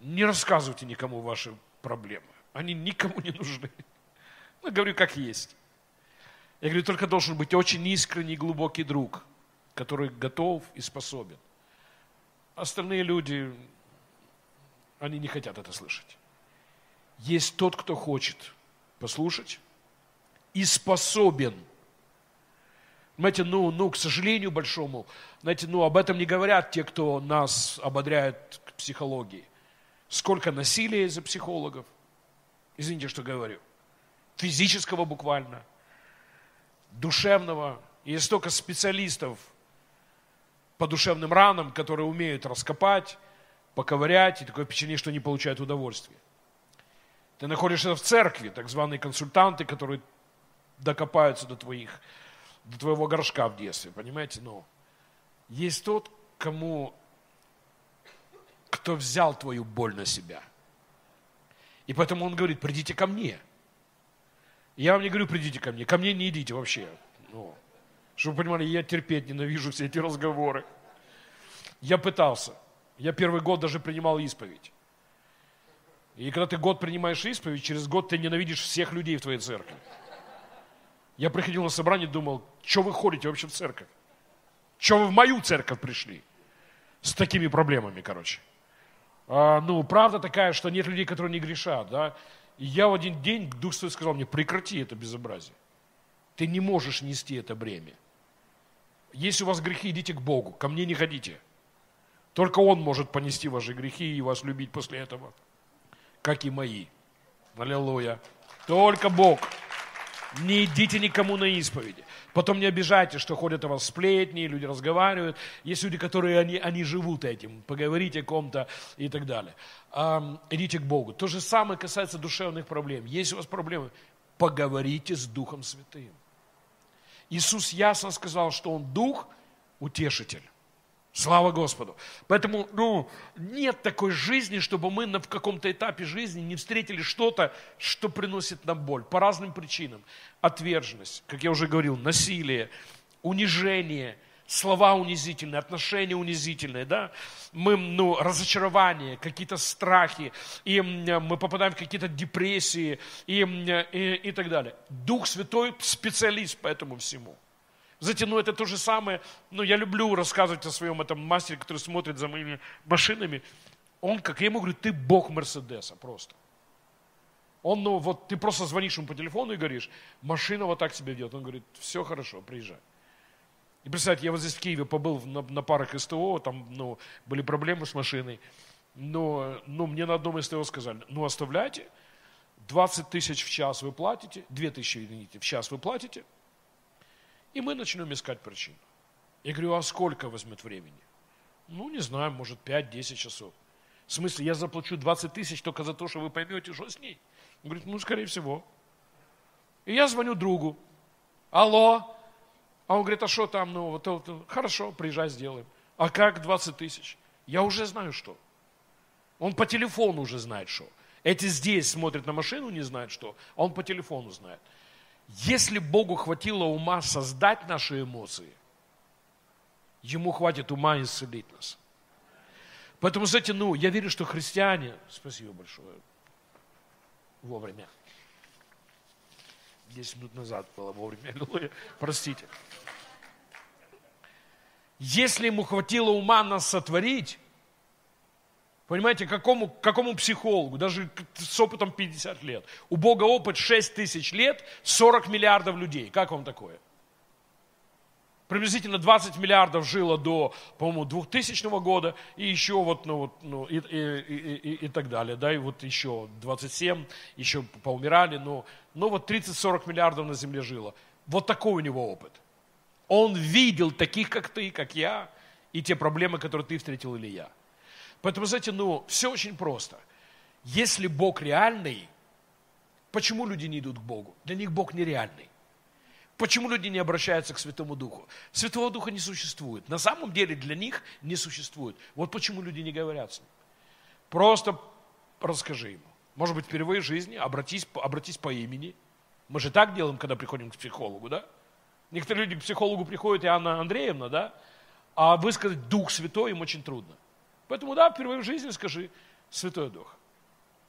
не рассказывайте никому ваши проблемы. Они никому не нужны. Ну, говорю, как есть. Я говорю, только должен быть очень искренний, глубокий друг, который готов и способен. Остальные люди, они не хотят это слышать. Есть тот, кто хочет послушать и способен. Знаете, ну, ну, к сожалению большому, знаете, ну, об этом не говорят те, кто нас ободряет к психологии. Сколько насилия из-за психологов. Извините, что говорю. Физического буквально, душевного. И столько специалистов по душевным ранам, которые умеют раскопать, поковырять, и такое впечатление, что не получают удовольствия. Ты находишься в церкви, так званые консультанты, которые докопаются до твоих, до твоего горшка в детстве, понимаете? Но есть тот, кому кто взял твою боль на себя. И поэтому он говорит, придите ко мне. Я вам не говорю, придите ко мне. Ко мне не идите вообще. Ну, чтобы вы понимали, я терпеть ненавижу все эти разговоры. Я пытался. Я первый год даже принимал исповедь. И когда ты год принимаешь исповедь, через год ты ненавидишь всех людей в твоей церкви. Я приходил на собрание и думал, что вы ходите вообще в церковь? Что вы в мою церковь пришли? С такими проблемами, короче а, ну, правда такая, что нет людей, которые не грешат, да. И я в один день, Дух Святой сказал мне, прекрати это безобразие. Ты не можешь нести это бремя. Если у вас грехи, идите к Богу, ко мне не ходите. Только Он может понести ваши грехи и вас любить после этого, как и мои. Аллилуйя. Только Бог. Не идите никому на исповеди. Потом не обижайте, что ходят о вас сплетни, люди разговаривают. Есть люди, которые, они, они живут этим. Поговорите о ком-то и так далее. А, идите к Богу. То же самое касается душевных проблем. Есть у вас проблемы, поговорите с Духом Святым. Иисус ясно сказал, что Он Дух, утешитель. Слава Господу. Поэтому, ну, нет такой жизни, чтобы мы в каком-то этапе жизни не встретили что-то, что приносит нам боль. По разным причинам. Отверженность, как я уже говорил, насилие, унижение, слова унизительные, отношения унизительные, да, мы, ну, разочарование, какие-то страхи, и мы попадаем в какие-то депрессии и, и, и так далее. Дух Святой специалист по этому всему. Знаете, ну это то же самое, ну я люблю рассказывать о своем этом мастере, который смотрит за моими машинами. Он, как я ему говорю, ты бог Мерседеса просто. Он, ну вот ты просто звонишь ему по телефону и говоришь, машина вот так себя ведет. Он говорит, все хорошо, приезжай. И представьте, я вот здесь в Киеве побыл на, на парах СТО, там ну, были проблемы с машиной. Но, но мне на одном СТО сказали, ну оставляйте, 20 тысяч в час вы платите, 2 тысячи, извините, в час вы платите, и мы начнем искать причину. Я говорю, а сколько возьмет времени? Ну, не знаю, может, 5-10 часов. В смысле, я заплачу 20 тысяч только за то, что вы поймете, что с ней? Он говорит, ну, скорее всего. И я звоню другу. Алло. А он говорит, а что там? Ну, вот, вот, хорошо, приезжай, сделаем. А как 20 тысяч? Я уже знаю, что. Он по телефону уже знает, что. Эти здесь смотрят на машину, не знают, что. А он по телефону знает. Если Богу хватило ума создать наши эмоции, Ему хватит ума исцелить нас. Поэтому, знаете, ну, я верю, что христиане, спасибо большое, вовремя. 10 минут назад было вовремя, аллилуйя, простите. Если ему хватило ума нас сотворить, понимаете, какому, какому психологу, даже с опытом 50 лет, у Бога опыт 6 тысяч лет, 40 миллиардов людей, как вам такое? приблизительно 20 миллиардов жило до, по-моему, 2000 года, и еще вот, ну, вот, ну и, и, и, и, так далее, да, и вот еще 27, еще поумирали, но, но вот 30-40 миллиардов на Земле жило. Вот такой у него опыт. Он видел таких, как ты, как я, и те проблемы, которые ты встретил или я. Поэтому, знаете, ну, все очень просто. Если Бог реальный, почему люди не идут к Богу? Для них Бог нереальный. Почему люди не обращаются к Святому Духу? Святого Духа не существует. На самом деле для них не существует. Вот почему люди не говорят с ним. Просто расскажи ему. Может быть, впервые в жизни обратись, обратись по имени. Мы же так делаем, когда приходим к психологу, да? Некоторые люди к психологу приходят, и Анна Андреевна, да? А высказать Дух Святой им очень трудно. Поэтому, да, впервые в жизни скажи Святой Дух.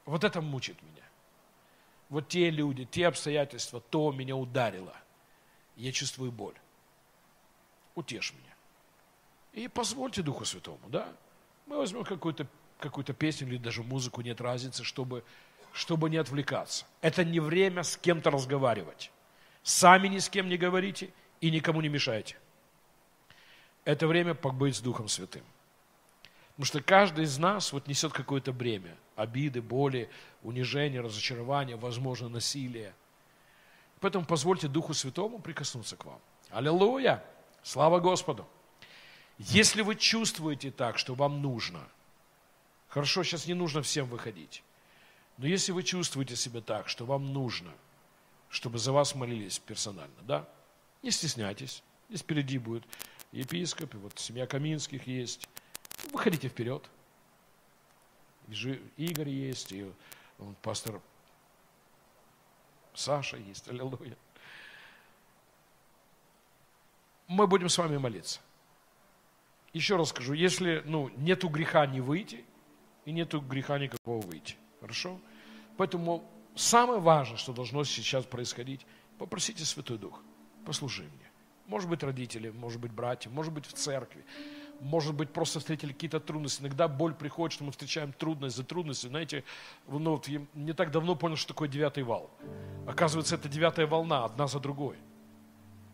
Вот это мучит меня. Вот те люди, те обстоятельства, то меня ударило – я чувствую боль. Утешь меня. И позвольте Духу Святому, да? Мы возьмем какую-то какую песню или даже музыку, нет разницы, чтобы, чтобы не отвлекаться. Это не время с кем-то разговаривать. Сами ни с кем не говорите и никому не мешайте. Это время побыть с Духом Святым. Потому что каждый из нас вот несет какое-то бремя. Обиды, боли, унижение, разочарование, возможно, насилие. Поэтому позвольте Духу Святому прикоснуться к вам. Аллилуйя! Слава Господу! Если вы чувствуете так, что вам нужно, хорошо, сейчас не нужно всем выходить, но если вы чувствуете себя так, что вам нужно, чтобы за вас молились персонально, да, не стесняйтесь, здесь впереди будет епископ, и вот семья Каминских есть, выходите вперед. Игорь есть, и пастор Саша есть, аллилуйя. Мы будем с вами молиться. Еще раз скажу, если ну, нету греха не выйти, и нету греха никакого выйти. Хорошо? Поэтому самое важное, что должно сейчас происходить, попросите Святой Дух, послужи мне. Может быть, родители, может быть, братья, может быть, в церкви может быть, просто встретили какие-то трудности. Иногда боль приходит, что мы встречаем трудность за трудностью. Знаете, ну, вот я не так давно понял, что такое девятый вал. Оказывается, это девятая волна, одна за другой.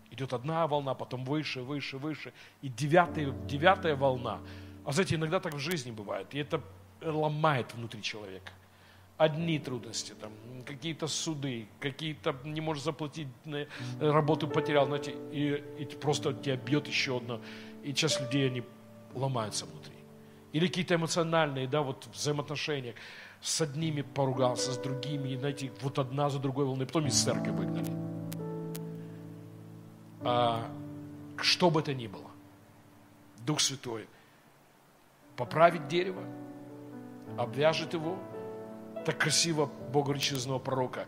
Идет одна волна, потом выше, выше, выше. И девятая, девятая волна. А знаете, иногда так в жизни бывает. И это ломает внутри человека. Одни трудности, там, какие-то суды, какие-то не можешь заплатить, работу потерял, знаете, и, и просто тебя бьет еще одно. И часть людей, они ломаются внутри. Или какие-то эмоциональные, да, вот взаимоотношения. С одними поругался, с другими, и, знаете, вот одна за другой волной, потом из церкви выгнали. А, что бы это ни было, Дух Святой поправит дерево, обвяжет его, так красиво Бог говорит через одного пророка.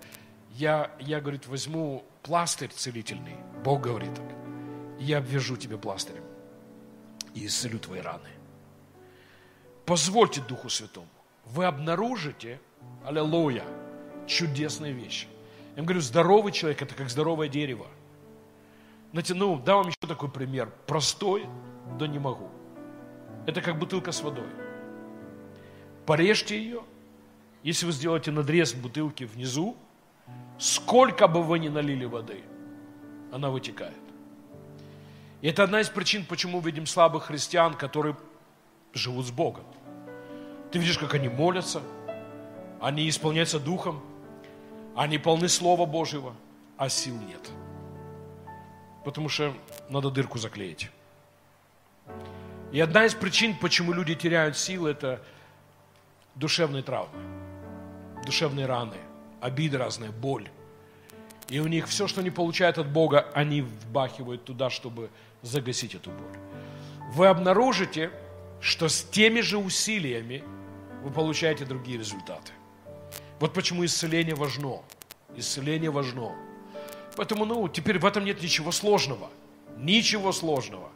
Я, я, говорит, возьму пластырь целительный, Бог говорит так, я обвяжу тебе пластырем и исцелю твои раны. Позвольте Духу Святому. Вы обнаружите, аллилуйя, чудесные вещи. Я вам говорю, здоровый человек – это как здоровое дерево. Знаете, ну, дам вам еще такой пример. Простой, да не могу. Это как бутылка с водой. Порежьте ее. Если вы сделаете надрез бутылки внизу, сколько бы вы ни налили воды, она вытекает. И это одна из причин, почему видим слабых христиан, которые живут с Богом. Ты видишь, как они молятся, они исполняются Духом, Они полны Слова Божьего, а сил нет. Потому что надо дырку заклеить. И одна из причин, почему люди теряют силы, это душевные травмы, душевные раны, обиды разные, боль. И у них все, что они получают от Бога, они вбахивают туда, чтобы загасить эту боль. Вы обнаружите, что с теми же усилиями вы получаете другие результаты. Вот почему исцеление важно. Исцеление важно. Поэтому, ну, теперь в этом нет ничего сложного. Ничего сложного.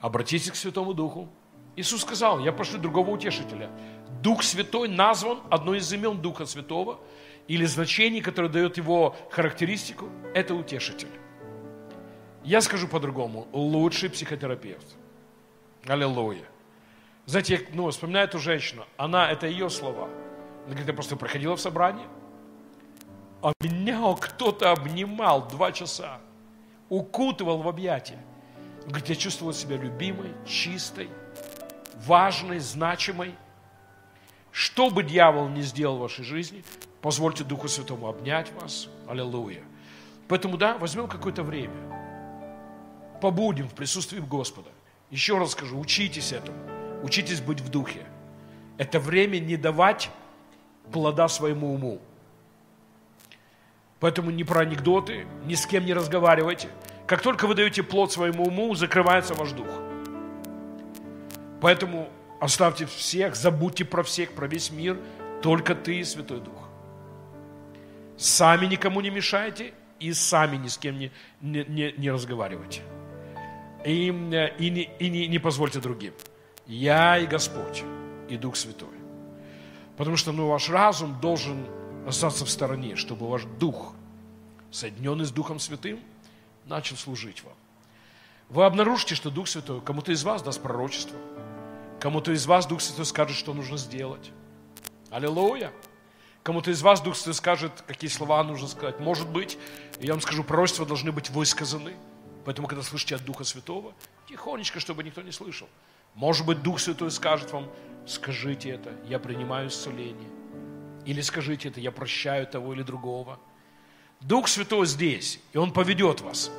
Обратитесь к Святому Духу. Иисус сказал, я пошлю другого утешителя. Дух Святой назван, одно из имен Духа Святого, или значений, которое дает его характеристику, это утешитель. Я скажу по-другому, лучший психотерапевт. Аллилуйя. Знаете, ну, вспоминаю эту женщину, она, это ее слова. Она говорит, я просто проходила в собрание, а меня кто-то обнимал два часа, укутывал в объятия. Говорит, я чувствовала себя любимой, чистой, важной, значимой. Что бы дьявол ни сделал в вашей жизни, позвольте Духу Святому обнять вас. Аллилуйя. Поэтому, да, возьмем какое-то время. Побудем в присутствии Господа. Еще раз скажу, учитесь этому. Учитесь быть в духе. Это время не давать плода своему уму. Поэтому ни про анекдоты, ни с кем не разговаривайте. Как только вы даете плод своему уму, закрывается ваш дух. Поэтому оставьте всех, забудьте про всех, про весь мир, только ты и Святой Дух. Сами никому не мешайте и сами ни с кем не, не, не, не разговаривайте. И, и, не, и не, не позвольте другим. Я и Господь, и Дух Святой. Потому что ну, ваш разум должен остаться в стороне, чтобы ваш дух, соединенный с Духом Святым, начал служить вам. Вы обнаружите, что Дух Святой кому-то из вас даст пророчество, кому-то из вас Дух Святой скажет, что нужно сделать. Аллилуйя! Кому-то из вас Дух Святой скажет, какие слова нужно сказать. Может быть, я вам скажу, пророчества должны быть высказаны. Поэтому, когда слышите от Духа Святого, тихонечко, чтобы никто не слышал. Может быть, Дух Святой скажет вам, скажите это, я принимаю исцеление. Или скажите это, я прощаю того или другого. Дух Святой здесь, и Он поведет вас.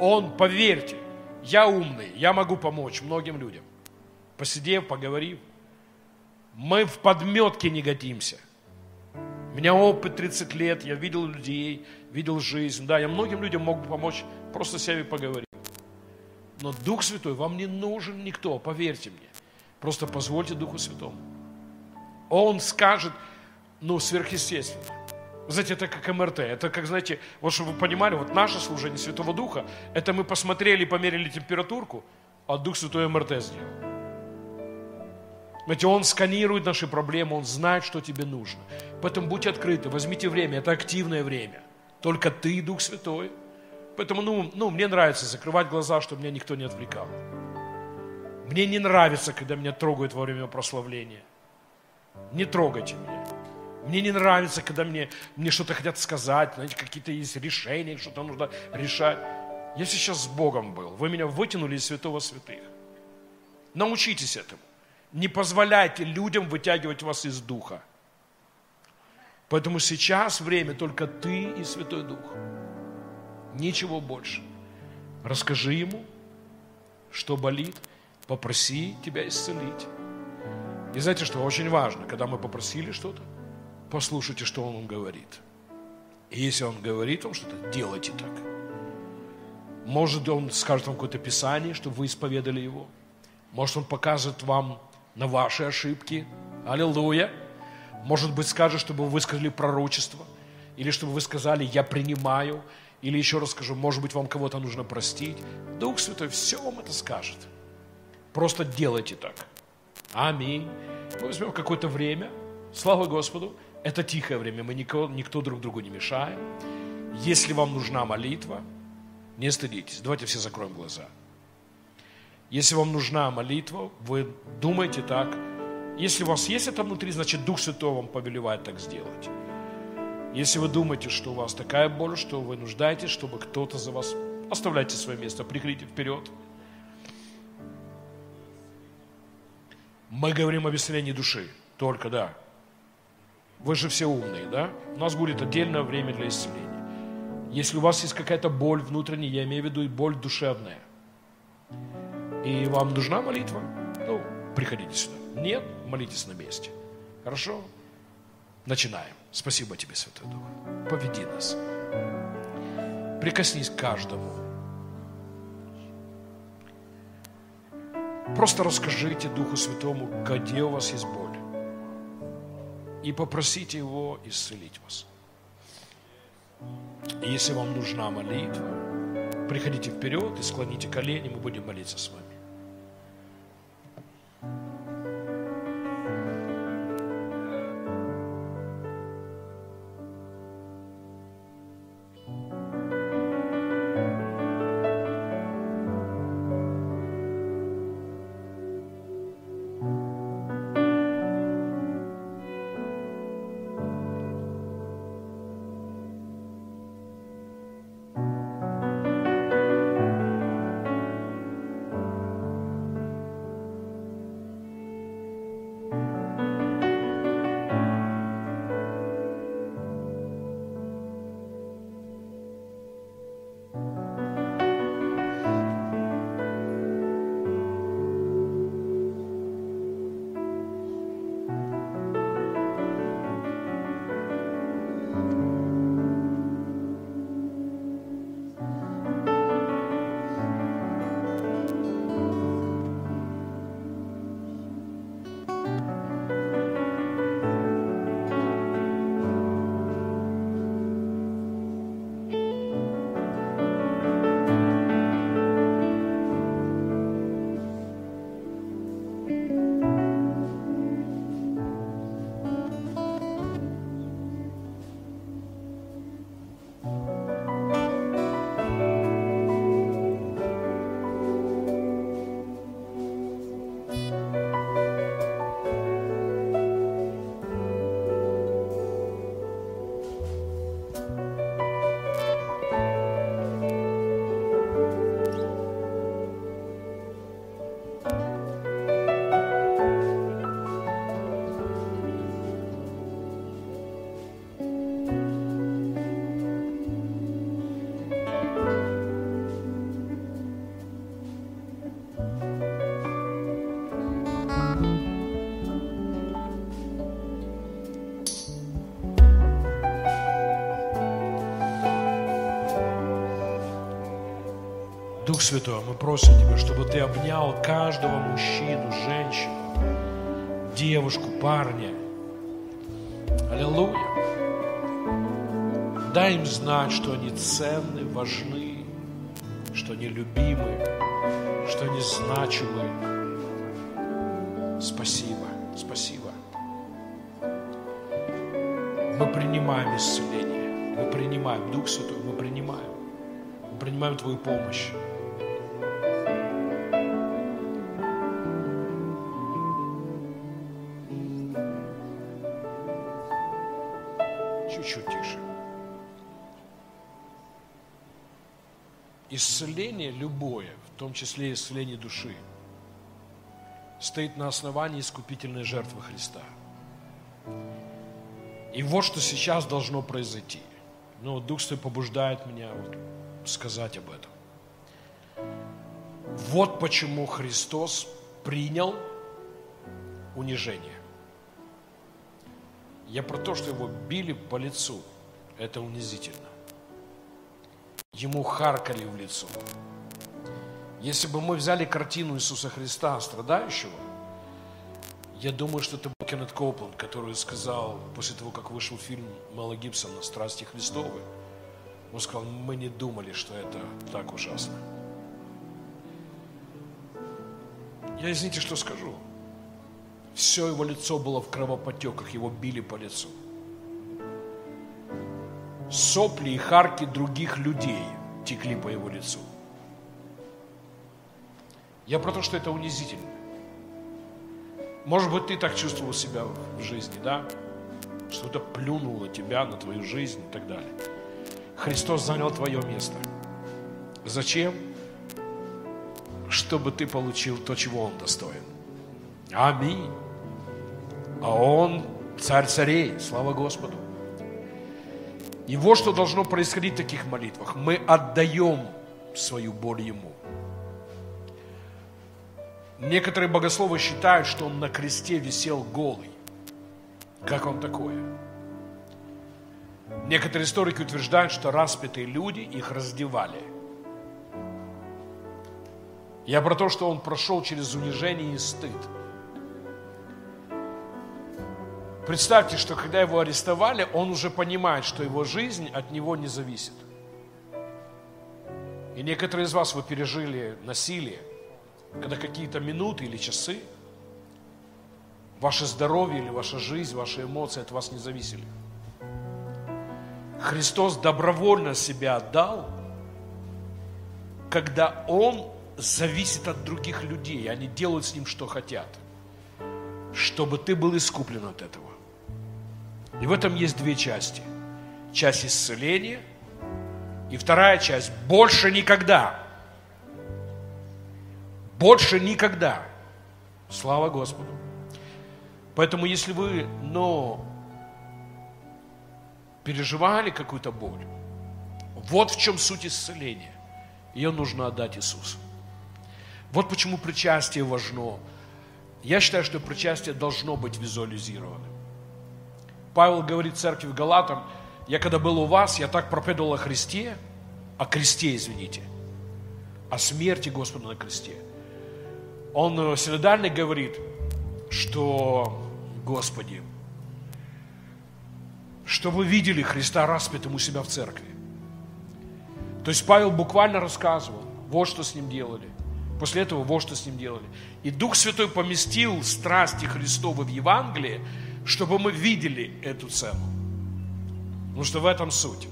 Он, поверьте, я умный, я могу помочь многим людям. Посидев, поговорив, мы в подметке не годимся. У меня опыт 30 лет, я видел людей, видел жизнь. Да, я многим людям мог помочь, просто с вами поговорить. Но Дух Святой вам не нужен никто, поверьте мне. Просто позвольте Духу Святому. Он скажет, ну, сверхъестественно. Знаете, это как МРТ. Это как, знаете, вот чтобы вы понимали, вот наше служение Святого Духа, это мы посмотрели, померили температурку, а Дух Святой МРТ сделал. Знаете, Он сканирует наши проблемы, Он знает, что тебе нужно. Поэтому будьте открыты, возьмите время, это активное время. Только ты, Дух Святой. Поэтому, ну, ну, мне нравится закрывать глаза, чтобы меня никто не отвлекал. Мне не нравится, когда меня трогают во время прославления. Не трогайте меня. Мне не нравится, когда мне, мне что-то хотят сказать, знаете, какие-то есть решения, что-то нужно решать. Я сейчас с Богом был. Вы меня вытянули из святого святых. Научитесь этому. Не позволяйте людям вытягивать вас из духа. Поэтому сейчас время только ты и Святой Дух. Ничего больше. Расскажи ему, что болит, попроси тебя исцелить. И знаете, что очень важно, когда мы попросили что-то, послушайте, что он говорит. И если он говорит вам что-то, делайте так. Может, он скажет вам какое-то писание, чтобы вы исповедали его. Может, он покажет вам на ваши ошибки. Аллилуйя. Может быть, скажет, чтобы вы высказали пророчество. Или чтобы вы сказали, я принимаю. Или еще раз скажу, может быть, вам кого-то нужно простить. Дух Святой все вам это скажет. Просто делайте так. Аминь. Мы возьмем какое-то время. Слава Господу. Это тихое время. Мы никто, никто друг другу не мешаем. Если вам нужна молитва, не стыдитесь. Давайте все закроем глаза. Если вам нужна молитва, вы думаете так. Если у вас есть это внутри, значит Дух Святой вам повелевает так сделать. Если вы думаете, что у вас такая боль, что вы нуждаетесь, чтобы кто-то за вас... Оставляйте свое место, прикрите вперед. Мы говорим об исцелении души. Только, да. Вы же все умные, да? У нас будет отдельное время для исцеления. Если у вас есть какая-то боль внутренняя, я имею в виду боль душевная, и вам нужна молитва, ну, приходите сюда. Нет, молитесь на месте. Хорошо? Начинаем. Спасибо тебе, Святой Дух. Поведи нас. Прикоснись к каждому. Просто расскажите Духу Святому, где у вас есть боль. И попросите Его исцелить вас. И если вам нужна молитва, приходите вперед и склоните колени, мы будем молиться с вами. Святой, мы просим Тебя, чтобы Ты обнял каждого мужчину, женщину, девушку, парня. Аллилуйя. Дай им знать, что они ценны, важны, что они любимы, что они значимы. Спасибо, спасибо. Мы принимаем исцеление, мы принимаем Дух Святой, мы принимаем. Мы принимаем Твою помощь. Исцеление любое, в том числе исцеление души, стоит на основании искупительной жертвы Христа. И вот что сейчас должно произойти. Ну, Дух Святой побуждает меня вот сказать об этом. Вот почему Христос принял унижение. Я про то, что его били по лицу. Это унизительно. Ему харкали в лицо. Если бы мы взяли картину Иисуса Христа, страдающего, я думаю, что это был Кеннет Копланд, который сказал, после того, как вышел фильм Мела Гибсона «Страсти Христовы», он сказал, мы не думали, что это так ужасно. Я, извините, что скажу. Все его лицо было в кровопотеках, его били по лицу. Сопли и харки других людей текли по его лицу. Я про то, что это унизительно. Может быть, ты так чувствовал себя в жизни, да? Что-то плюнуло тебя на твою жизнь и так далее. Христос занял твое место. Зачем? Чтобы ты получил то, чего Он достоин. Аминь. А Он Царь царей, слава Господу. И вот что должно происходить в таких молитвах. Мы отдаем свою боль Ему. Некоторые богословы считают, что Он на кресте висел голый. Как Он такое? Некоторые историки утверждают, что распятые люди их раздевали. Я про то, что он прошел через унижение и стыд. Представьте, что когда его арестовали, он уже понимает, что его жизнь от него не зависит. И некоторые из вас вы пережили насилие, когда какие-то минуты или часы, ваше здоровье или ваша жизнь, ваши эмоции от вас не зависели. Христос добровольно себя отдал, когда Он зависит от других людей, они делают с Ним, что хотят, чтобы ты был искуплен от этого. И в этом есть две части. Часть исцеления и вторая часть – больше никогда. Больше никогда. Слава Господу. Поэтому если вы, но переживали какую-то боль, вот в чем суть исцеления. Ее нужно отдать Иисусу. Вот почему причастие важно. Я считаю, что причастие должно быть визуализировано. Павел говорит церкви в Галатам, я когда был у вас, я так проповедовал о Христе, о кресте, извините, о смерти Господа на кресте. Он э, солидарно говорит, что, Господи, что вы видели Христа распятым у себя в церкви. То есть Павел буквально рассказывал, вот что с ним делали. После этого вот что с ним делали. И Дух Святой поместил страсти Христовы в Евангелие, чтобы мы видели эту цену. Потому что в этом суть.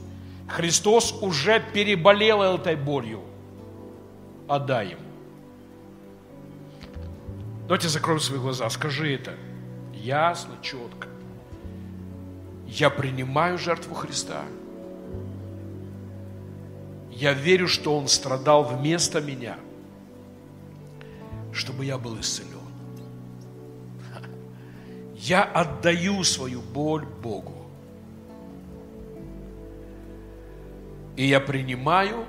Христос уже переболел этой болью. Отдай ему. Давайте закроем свои глаза. Скажи это ясно, четко. Я принимаю жертву Христа. Я верю, что Он страдал вместо меня, чтобы я был исцелен. Я отдаю свою боль Богу. И я принимаю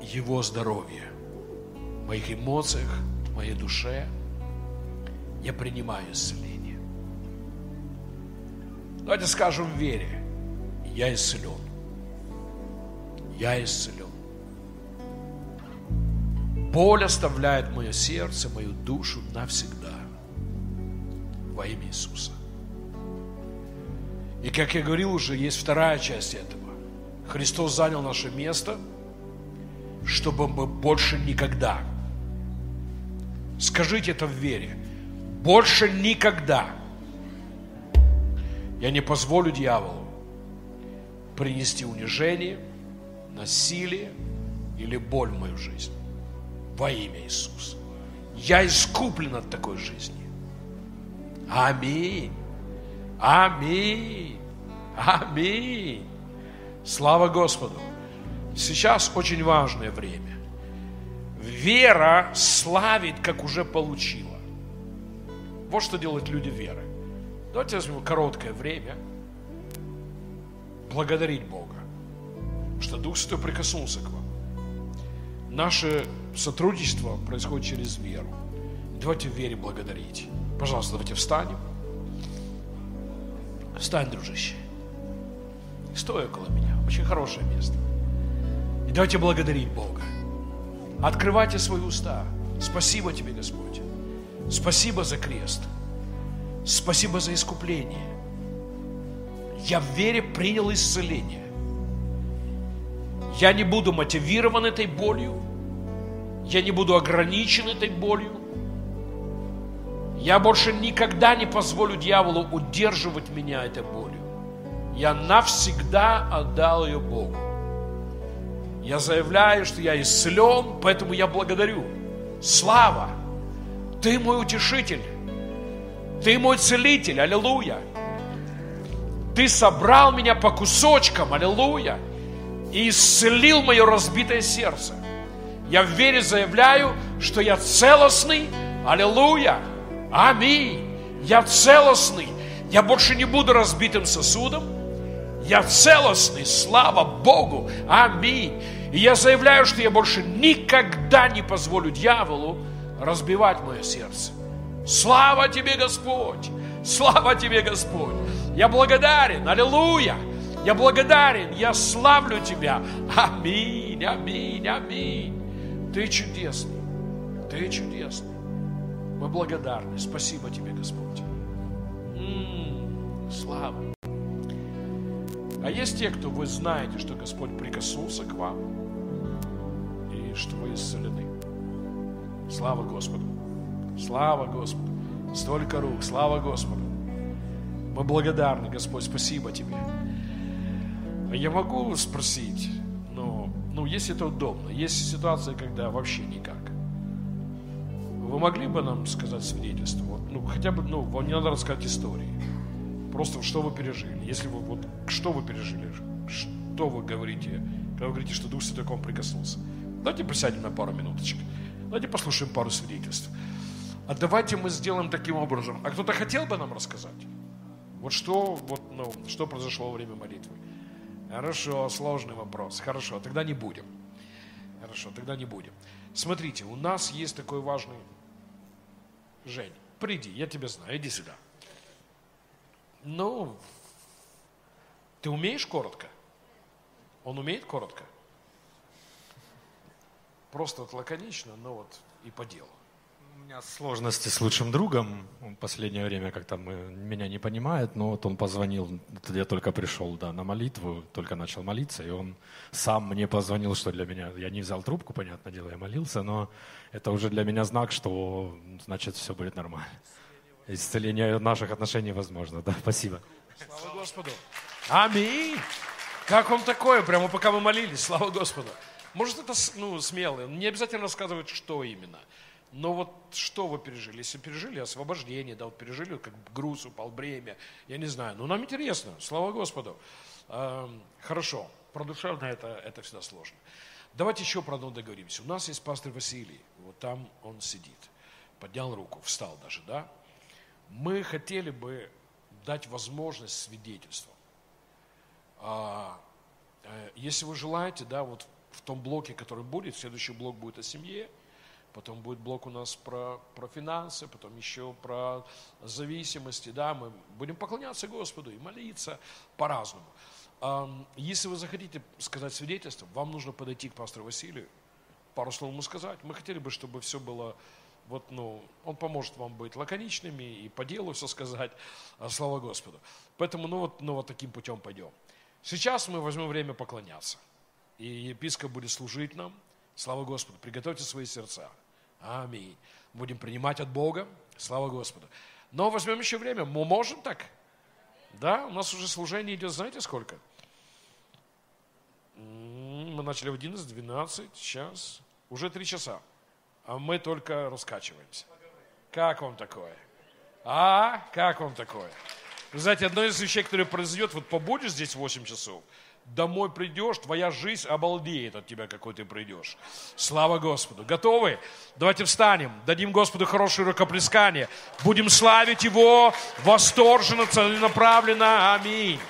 Его здоровье в моих эмоциях, в моей душе. Я принимаю исцеление. Давайте скажем в вере. Я исцелен. Я исцелен. Боль оставляет мое сердце, мою душу навсегда во имя Иисуса. И как я говорил уже, есть вторая часть этого. Христос занял наше место, чтобы мы больше никогда, скажите это в вере, больше никогда я не позволю дьяволу принести унижение, насилие или боль в мою жизнь во имя Иисуса. Я искуплен от такой жизни. Аминь. Аминь. Аминь. Слава Господу. Сейчас очень важное время. Вера славит, как уже получила. Вот что делают люди веры. Давайте возьмем короткое время благодарить Бога, что Дух Святой прикоснулся к вам. Наше сотрудничество происходит через веру. Давайте в вере благодарить. Пожалуйста, давайте встанем. Встань, дружище. Стой около меня. Очень хорошее место. И давайте благодарить Бога. Открывайте свои уста. Спасибо тебе, Господь. Спасибо за крест. Спасибо за искупление. Я в вере принял исцеление. Я не буду мотивирован этой болью. Я не буду ограничен этой болью. Я больше никогда не позволю дьяволу удерживать меня этой болью. Я навсегда отдал ее Богу. Я заявляю, что я исцелен, поэтому я благодарю. Слава! Ты мой утешитель. Ты мой целитель. Аллилуйя. Ты собрал меня по кусочкам. Аллилуйя. И исцелил мое разбитое сердце. Я в вере заявляю, что я целостный. Аллилуйя. Аминь. Я целостный. Я больше не буду разбитым сосудом. Я целостный, слава Богу. Аминь. И я заявляю, что я больше никогда не позволю дьяволу разбивать мое сердце. Слава тебе, Господь! Слава тебе, Господь! Я благодарен, аллилуйя! Я благодарен, я славлю Тебя. Аминь, аминь, аминь. Ты чудесный, Ты чудесный. Мы благодарны. Спасибо Тебе, Господь. М-м, слава. А есть те, кто вы знаете, что Господь прикоснулся к вам и что вы исцелены. Слава Господу. Слава Господу. Столько рук. Слава Господу. Мы благодарны, Господь. Спасибо Тебе. Я могу спросить, ну, ну, если это удобно, есть ситуация, когда вообще никак. Вы могли бы нам сказать свидетельство? Вот, ну, хотя бы, ну, вам не надо рассказать истории. Просто что вы пережили. Если вы, вот, что вы пережили, что вы говорите, когда вы говорите, что Дух Святой к вам прикоснулся. Давайте присядем на пару минуточек. Давайте послушаем пару свидетельств. А давайте мы сделаем таким образом. А кто-то хотел бы нам рассказать? Вот что, вот, ну, что произошло во время молитвы? Хорошо, сложный вопрос. Хорошо, тогда не будем. Хорошо, тогда не будем. Смотрите, у нас есть такой важный... Жень, приди, я тебя знаю, иди сюда. Ну, ты умеешь коротко? Он умеет коротко? Просто вот лаконично, но вот и по делу. У меня сложности с лучшим другом. Он в последнее время как-то меня не понимает, но вот он позвонил, я только пришел да, на молитву, только начал молиться, и он сам мне позвонил, что для меня, я не взял трубку, понятное дело, я молился, но это уже для меня знак, что значит все будет нормально. Исцеление наших отношений возможно, да, спасибо. Слава Господу. Аминь. Как вам такое, прямо пока мы молились, слава Господу. Может, это ну, смело, не обязательно рассказывать, что именно. Но вот что вы пережили? Если пережили освобождение, да, вот пережили, как груз упал, бремя, я не знаю. Но нам интересно, слава Господу. Эм, хорошо, про душевное это, это всегда сложно. Давайте еще про одно договоримся. У нас есть пастор Василий, вот там он сидит. Поднял руку, встал даже, да? Мы хотели бы дать возможность свидетельствам. А, э, если вы желаете, да, вот в том блоке, который будет, следующий блок будет о семье – потом будет блок у нас про, про финансы, потом еще про зависимости, да, мы будем поклоняться Господу и молиться по-разному. Если вы захотите сказать свидетельство, вам нужно подойти к пастору Василию, пару слов ему сказать. Мы хотели бы, чтобы все было, вот, ну, он поможет вам быть лаконичными и по делу все сказать, а, слава Господу. Поэтому, ну вот, ну вот таким путем пойдем. Сейчас мы возьмем время поклоняться. И епископ будет служить нам. Слава Господу. Приготовьте свои сердца. Аминь. Будем принимать от Бога. Слава Господу. Но возьмем еще время. Мы можем так? Да, у нас уже служение идет, знаете сколько? Мы начали в 11, 12, час. Уже три часа. А мы только раскачиваемся. Как вам такое? А, как вам такое? Вы знаете, одно из вещей, которое произойдет, вот побудешь здесь 8 часов, домой придешь, твоя жизнь обалдеет от тебя, какой ты придешь. Слава Господу. Готовы? Давайте встанем, дадим Господу хорошее рукоплескание. Будем славить Его восторженно, целенаправленно. Аминь.